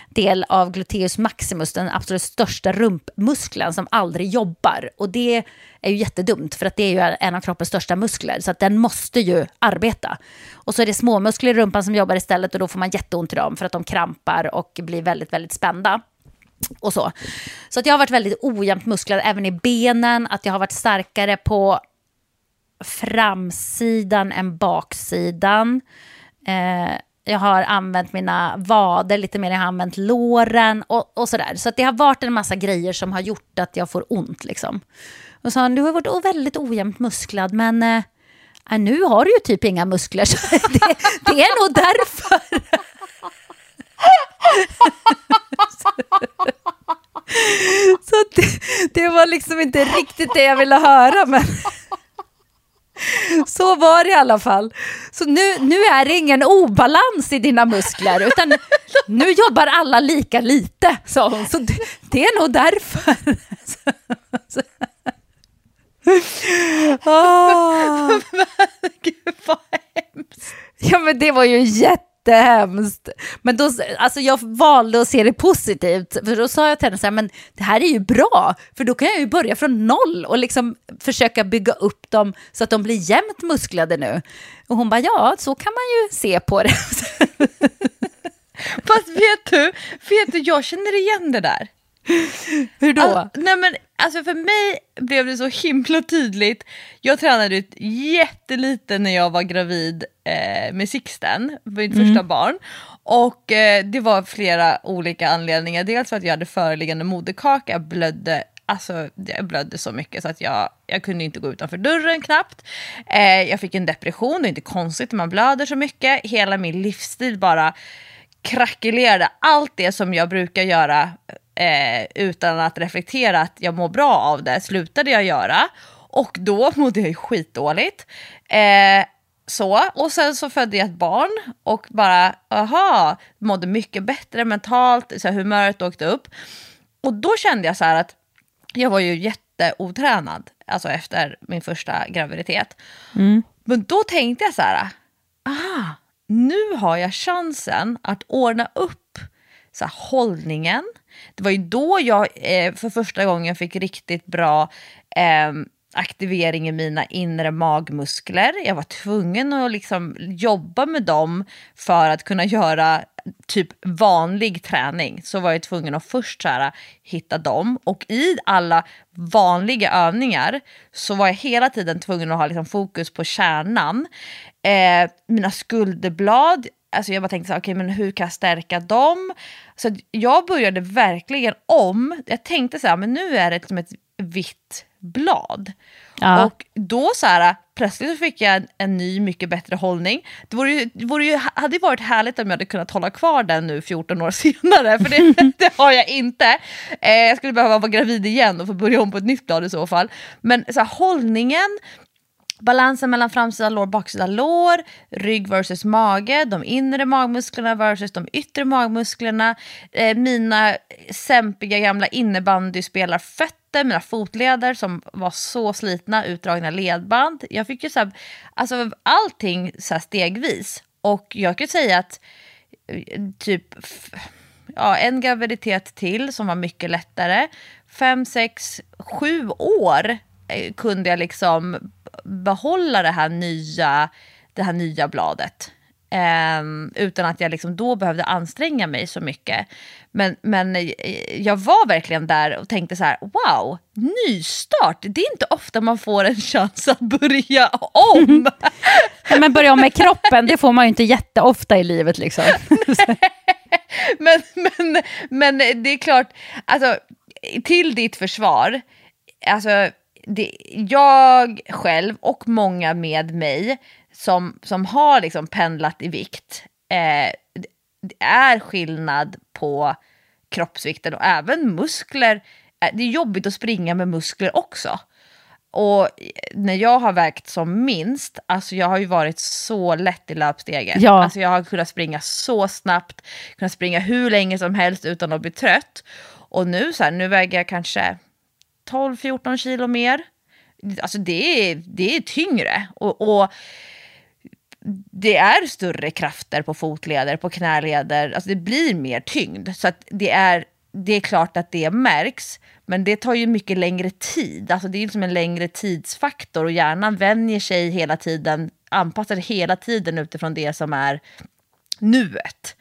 del av gluteus maximus, den absolut största rumpmuskeln som aldrig jobbar. Och det är ju jättedumt för att det är ju en av kroppens största muskler. Så att den måste ju arbeta. Och så är det småmuskler i rumpan som jobbar istället och då får man jätteont i dem för att de krampar och blir väldigt, väldigt spända och så. Så att jag har varit väldigt ojämnt musklad även i benen, att jag har varit starkare på framsidan än baksidan. Eh, jag har använt mina vader lite mer, jag har använt låren och, och sådär. Så att det har varit en massa grejer som har gjort att jag får ont. Liksom. Och så han, du har varit väldigt ojämnt musklad, men eh, äh, nu har du ju typ inga muskler, så det, det är nog därför. Så det, det, var liksom inte riktigt det jag ville höra, men så var det i alla fall. Så nu, nu är det ingen obalans i dina muskler, utan nu jobbar alla lika lite, sa hon. Så det, det är nog därför. Oh. Gud vad hemskt. Ja men det var ju jätte jättehemskt. Men då, alltså jag valde att se det positivt, för då sa jag till henne så här, men det här är ju bra, för då kan jag ju börja från noll och liksom försöka bygga upp dem så att de blir jämnt musklade nu. Och hon bara, ja, så kan man ju se på det. Fast vet du, vet du, jag känner igen det där. Hur då? All, nej men, alltså för mig blev det så himla tydligt. Jag tränade ut jättelite när jag var gravid eh, med Sixten, mitt mm. första barn. Och eh, det var flera olika anledningar. Dels för att jag hade föreliggande moderkaka, blödde Alltså, jag blödde så mycket så att jag, jag kunde inte gå utanför dörren knappt. Eh, jag fick en depression, det är inte konstigt när man blöder så mycket. Hela min livsstil bara krackelerade. Allt det som jag brukar göra eh, utan att reflektera att jag mår bra av det slutade jag göra. Och då mådde jag ju skitdåligt. Eh, så, och sen så födde jag ett barn och bara, aha, mådde mycket bättre mentalt, så här, humöret åkte upp. Och då kände jag så här att jag var ju jätteotränad, alltså efter min första graviditet. Mm. Men då tänkte jag så här, aha, nu har jag chansen att ordna upp så här, hållningen. Det var ju då jag eh, för första gången fick riktigt bra eh, aktivering i mina inre magmuskler. Jag var tvungen att liksom jobba med dem för att kunna göra typ vanlig träning. Så var jag tvungen att först så här, hitta dem och i alla vanliga övningar så var jag hela tiden tvungen att ha liksom, fokus på kärnan. Eh, mina skulderblad, alltså jag bara tänkte så okay, men hur kan jag stärka dem? Så jag började verkligen om. Jag tänkte så här, men nu är det som ett vitt blad. Ja. Och då så här, plötsligt så fick jag en, en, ny, mycket bättre hållning. Det, vore ju, det vore ju, hade varit härligt om jag hade kunnat hålla kvar den nu 14 år senare, för det, det har jag inte. Eh, jag skulle behöva vara gravid igen och få börja om på ett nytt blad i så fall. Men så här, hållningen, Balansen mellan framsida lår och baksida lår, rygg versus mage, de inre magmusklerna versus de yttre magmusklerna, eh, mina sämpiga gamla innebandyspelarfötter, mina fotleder som var så slitna, utdragna ledband. Jag fick ju så här, alltså allting så stegvis. Och jag kan säga att eh, typ ja, en graviditet till som var mycket lättare, fem, sex, sju år eh, kunde jag liksom behålla det här nya, det här nya bladet. Ehm, utan att jag liksom då behövde anstränga mig så mycket. Men, men jag var verkligen där och tänkte så här, wow, nystart, det är inte ofta man får en chans att börja om. men börja om med kroppen, det får man ju inte jätteofta i livet liksom. men, men, men det är klart, alltså, till ditt försvar, alltså, det, jag själv och många med mig som, som har liksom pendlat i vikt, eh, det är skillnad på kroppsvikten och även muskler. Eh, det är jobbigt att springa med muskler också. Och när jag har vägt som minst, alltså jag har ju varit så lätt i löpstegen. Ja. Alltså jag har kunnat springa så snabbt, kunnat springa hur länge som helst utan att bli trött. Och nu så här, nu väger jag kanske 12-14 kilo mer. Alltså det är, det är tyngre. Och, och det är större krafter på fotleder, på knäleder, alltså det blir mer tyngd. Så att det, är, det är klart att det märks, men det tar ju mycket längre tid. Alltså det är liksom en längre tidsfaktor och hjärnan vänjer sig hela tiden, anpassar sig hela tiden utifrån det som är nuet.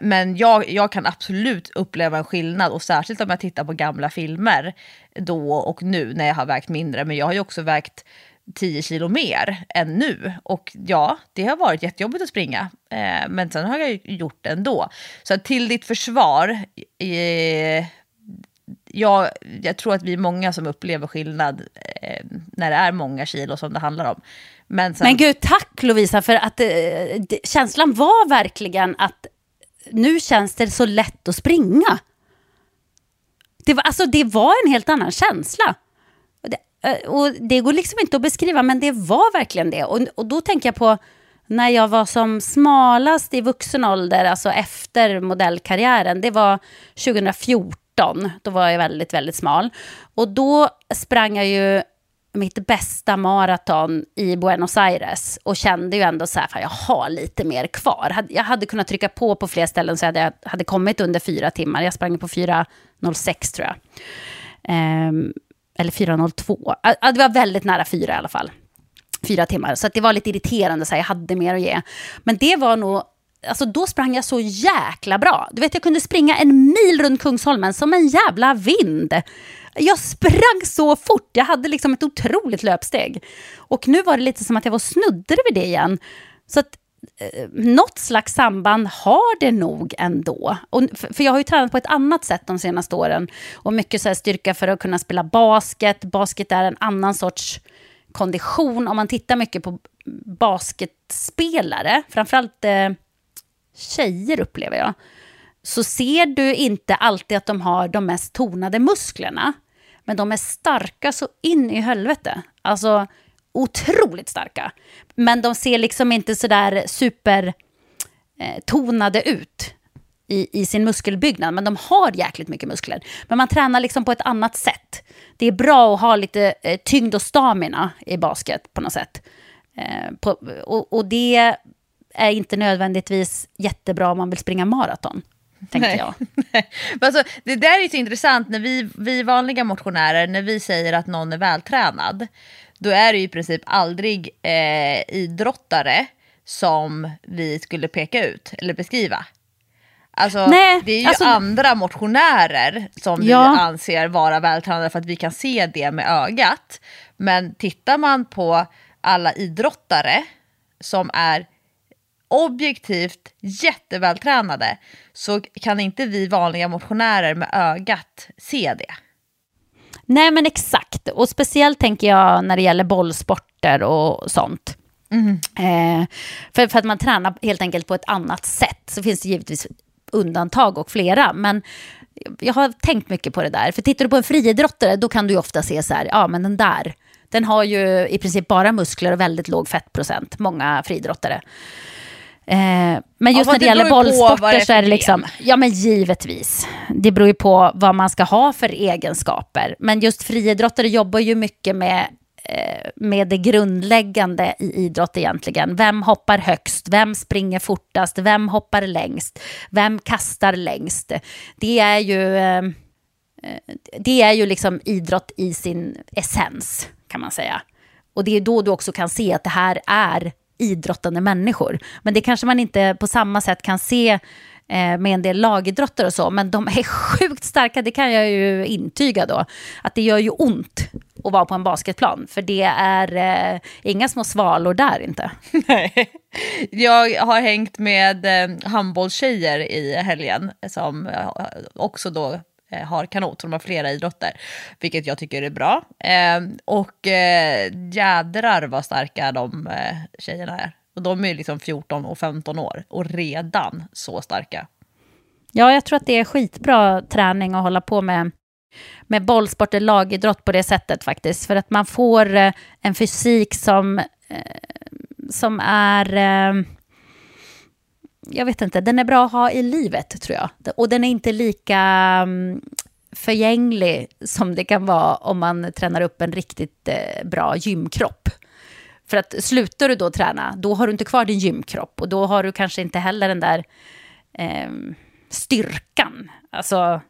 Men jag, jag kan absolut uppleva en skillnad och särskilt om jag tittar på gamla filmer då och nu när jag har vägt mindre. Men jag har ju också vägt 10 kilo mer än nu. Och ja, det har varit jättejobbigt att springa. Eh, men sen har jag gjort det ändå. Så till ditt försvar, eh, jag, jag tror att vi är många som upplever skillnad eh, när det är många kilo som det handlar om. Men, sen... men gud, tack Lovisa, för att eh, känslan var verkligen att nu känns det så lätt att springa. Det var, alltså, det var en helt annan känsla. Eh, och det går liksom inte att beskriva, men det var verkligen det. Och, och då tänker jag på när jag var som smalast i vuxen ålder, alltså efter modellkarriären, det var 2014. Då var jag väldigt, väldigt smal. Och då sprang jag ju mitt bästa maraton i Buenos Aires och kände ju ändå så här, fan, jag har lite mer kvar. Jag hade kunnat trycka på på fler ställen så jag hade kommit under fyra timmar. Jag sprang på 4.06 tror jag. Um, eller 4.02. Det var väldigt nära fyra i alla fall. Fyra timmar. Så det var lite irriterande, så här, jag hade mer att ge. Men det var nog Alltså då sprang jag så jäkla bra. Du vet, jag kunde springa en mil runt Kungsholmen som en jävla vind. Jag sprang så fort, jag hade liksom ett otroligt löpsteg. Och nu var det lite som att jag var snuddade vid det igen. Så att eh, något slags samband har det nog ändå. Och, för jag har ju tränat på ett annat sätt de senaste åren. Och mycket så här styrka för att kunna spela basket. Basket är en annan sorts kondition. Om man tittar mycket på basketspelare, framförallt eh, tjejer upplever jag, så ser du inte alltid att de har de mest tonade musklerna. Men de är starka så in i helvete. Alltså otroligt starka. Men de ser liksom inte sådär supertonade eh, ut i, i sin muskelbyggnad. Men de har jäkligt mycket muskler. Men man tränar liksom på ett annat sätt. Det är bra att ha lite eh, tyngd och stamina i basket på något sätt. Eh, på, och, och det är inte nödvändigtvis jättebra om man vill springa maraton. Tänkte jag. alltså, det där är så intressant när vi, vi vanliga motionärer, när vi säger att någon är vältränad, då är det ju i princip aldrig eh, idrottare som vi skulle peka ut eller beskriva. Alltså, Nej, det är ju alltså, andra motionärer som ja. vi anser vara vältränade för att vi kan se det med ögat. Men tittar man på alla idrottare som är objektivt jättevältränade så kan inte vi vanliga motionärer med ögat se det. Nej men exakt, och speciellt tänker jag när det gäller bollsporter och sånt. Mm. Eh, för, för att man tränar helt enkelt på ett annat sätt. Så finns det givetvis undantag och flera. Men jag har tänkt mycket på det där. För tittar du på en friidrottare då kan du ju ofta se så här, ja men den där, den har ju i princip bara muskler och väldigt låg fettprocent, många friidrottare. Eh, men just ja, när det, det gäller bollsporter så är det liksom, ja men givetvis. Det beror ju på vad man ska ha för egenskaper. Men just friidrottare jobbar ju mycket med, eh, med det grundläggande i idrott egentligen. Vem hoppar högst? Vem springer fortast? Vem hoppar längst? Vem kastar längst? Det är ju, eh, det är ju liksom idrott i sin essens, kan man säga. Och det är då du också kan se att det här är idrottande människor. Men det kanske man inte på samma sätt kan se eh, med en del lagidrotter och så, men de är sjukt starka, det kan jag ju intyga då. Att det gör ju ont att vara på en basketplan, för det är eh, inga små svalor där inte. Nej. Jag har hängt med eh, handbollstjejer i helgen som eh, också då Eh, har kanot, de har flera idrotter, vilket jag tycker är bra. Eh, och eh, jädrar vad starka de eh, tjejerna är. Och de är liksom 14 och 15 år och redan så starka. Ja, jag tror att det är skitbra träning att hålla på med, med bollsport eller lagidrott på det sättet faktiskt. För att man får eh, en fysik som, eh, som är... Eh, jag vet inte, den är bra att ha i livet tror jag. Och den är inte lika mm, förgänglig som det kan vara om man tränar upp en riktigt eh, bra gymkropp. För att slutar du då träna, då har du inte kvar din gymkropp och då har du kanske inte heller den där eh, styrkan, alltså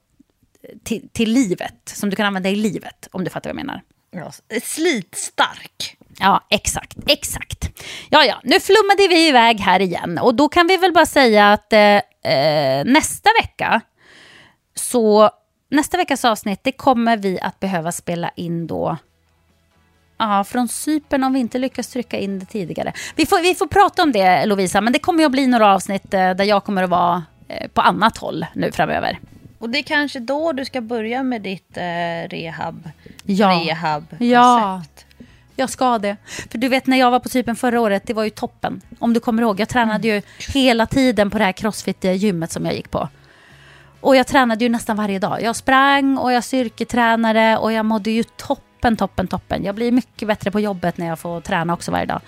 till, till, livet, som du kan använda i livet, om du fattar vad jag menar. Ja, slitstark. Ja, exakt, exakt. Ja, ja, nu flummade vi iväg här igen och då kan vi väl bara säga att eh, eh nästa vecka så nästa veckas avsnitt, det kommer vi att behöva spela in då Ja, från Cypern om vi inte lyckas trycka in det tidigare. Vi får, vi får prata om det Lovisa, men det kommer att bli några avsnitt eh, där jag kommer att vara eh, på annat håll nu framöver. Och det är kanske då du ska börja med ditt eh, rehab, ja. rehab Ja, jag ska det. För du vet när jag var på Cypern förra året, det var ju toppen. Om du kommer ihåg, jag tränade ju hela tiden på det här crossfit-gymmet som jag gick på. Och jag tränade ju nästan varje dag. Jag sprang och jag styrketränade och jag mådde ju toppen toppen, toppen. Jag blir mycket bättre på jobbet när jag får träna också varje dag.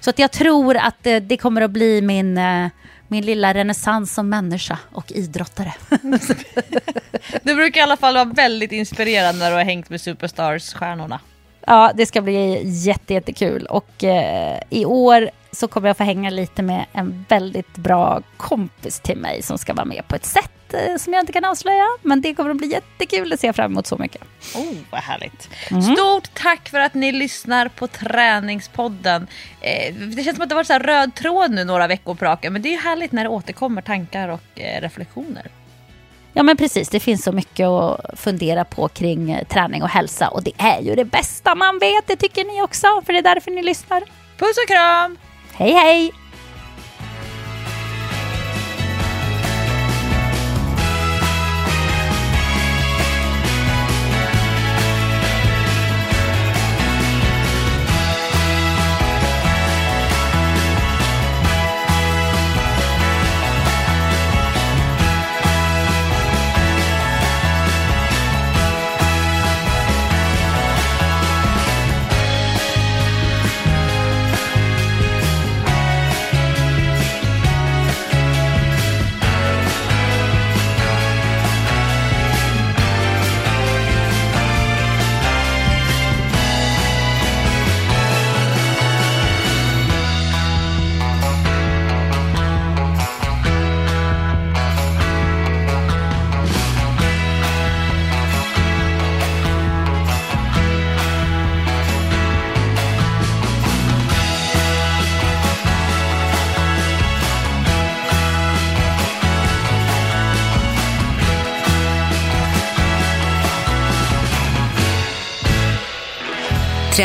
Så att jag tror att det, det kommer att bli min, eh, min lilla renässans som människa och idrottare. du brukar i alla fall vara väldigt inspirerad när du har hängt med Superstars-stjärnorna. Ja, det ska bli jättekul. Och eh, i år så kommer jag få hänga lite med en väldigt bra kompis till mig som ska vara med på ett sätt eh, som jag inte kan avslöja. Men det kommer att bli jättekul, ser jag fram emot så mycket. Oh, vad härligt. Mm. Stort tack för att ni lyssnar på Träningspodden. Eh, det känns som att det varit så röd tråd nu några veckor på raken, men det är härligt när det återkommer tankar och eh, reflektioner. Ja men precis, det finns så mycket att fundera på kring eh, träning och hälsa och det är ju det bästa man vet, det tycker ni också, för det är därför ni lyssnar. Puss och kram! Hej hej!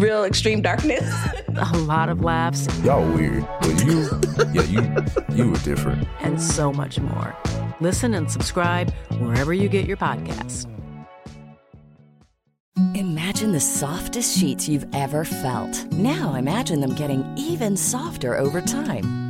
real extreme darkness. a lot of laughs. Y'all weird, but you, yeah, you, you were different. And so much more. Listen and subscribe wherever you get your podcasts. Imagine the softest sheets you've ever felt. Now imagine them getting even softer over time.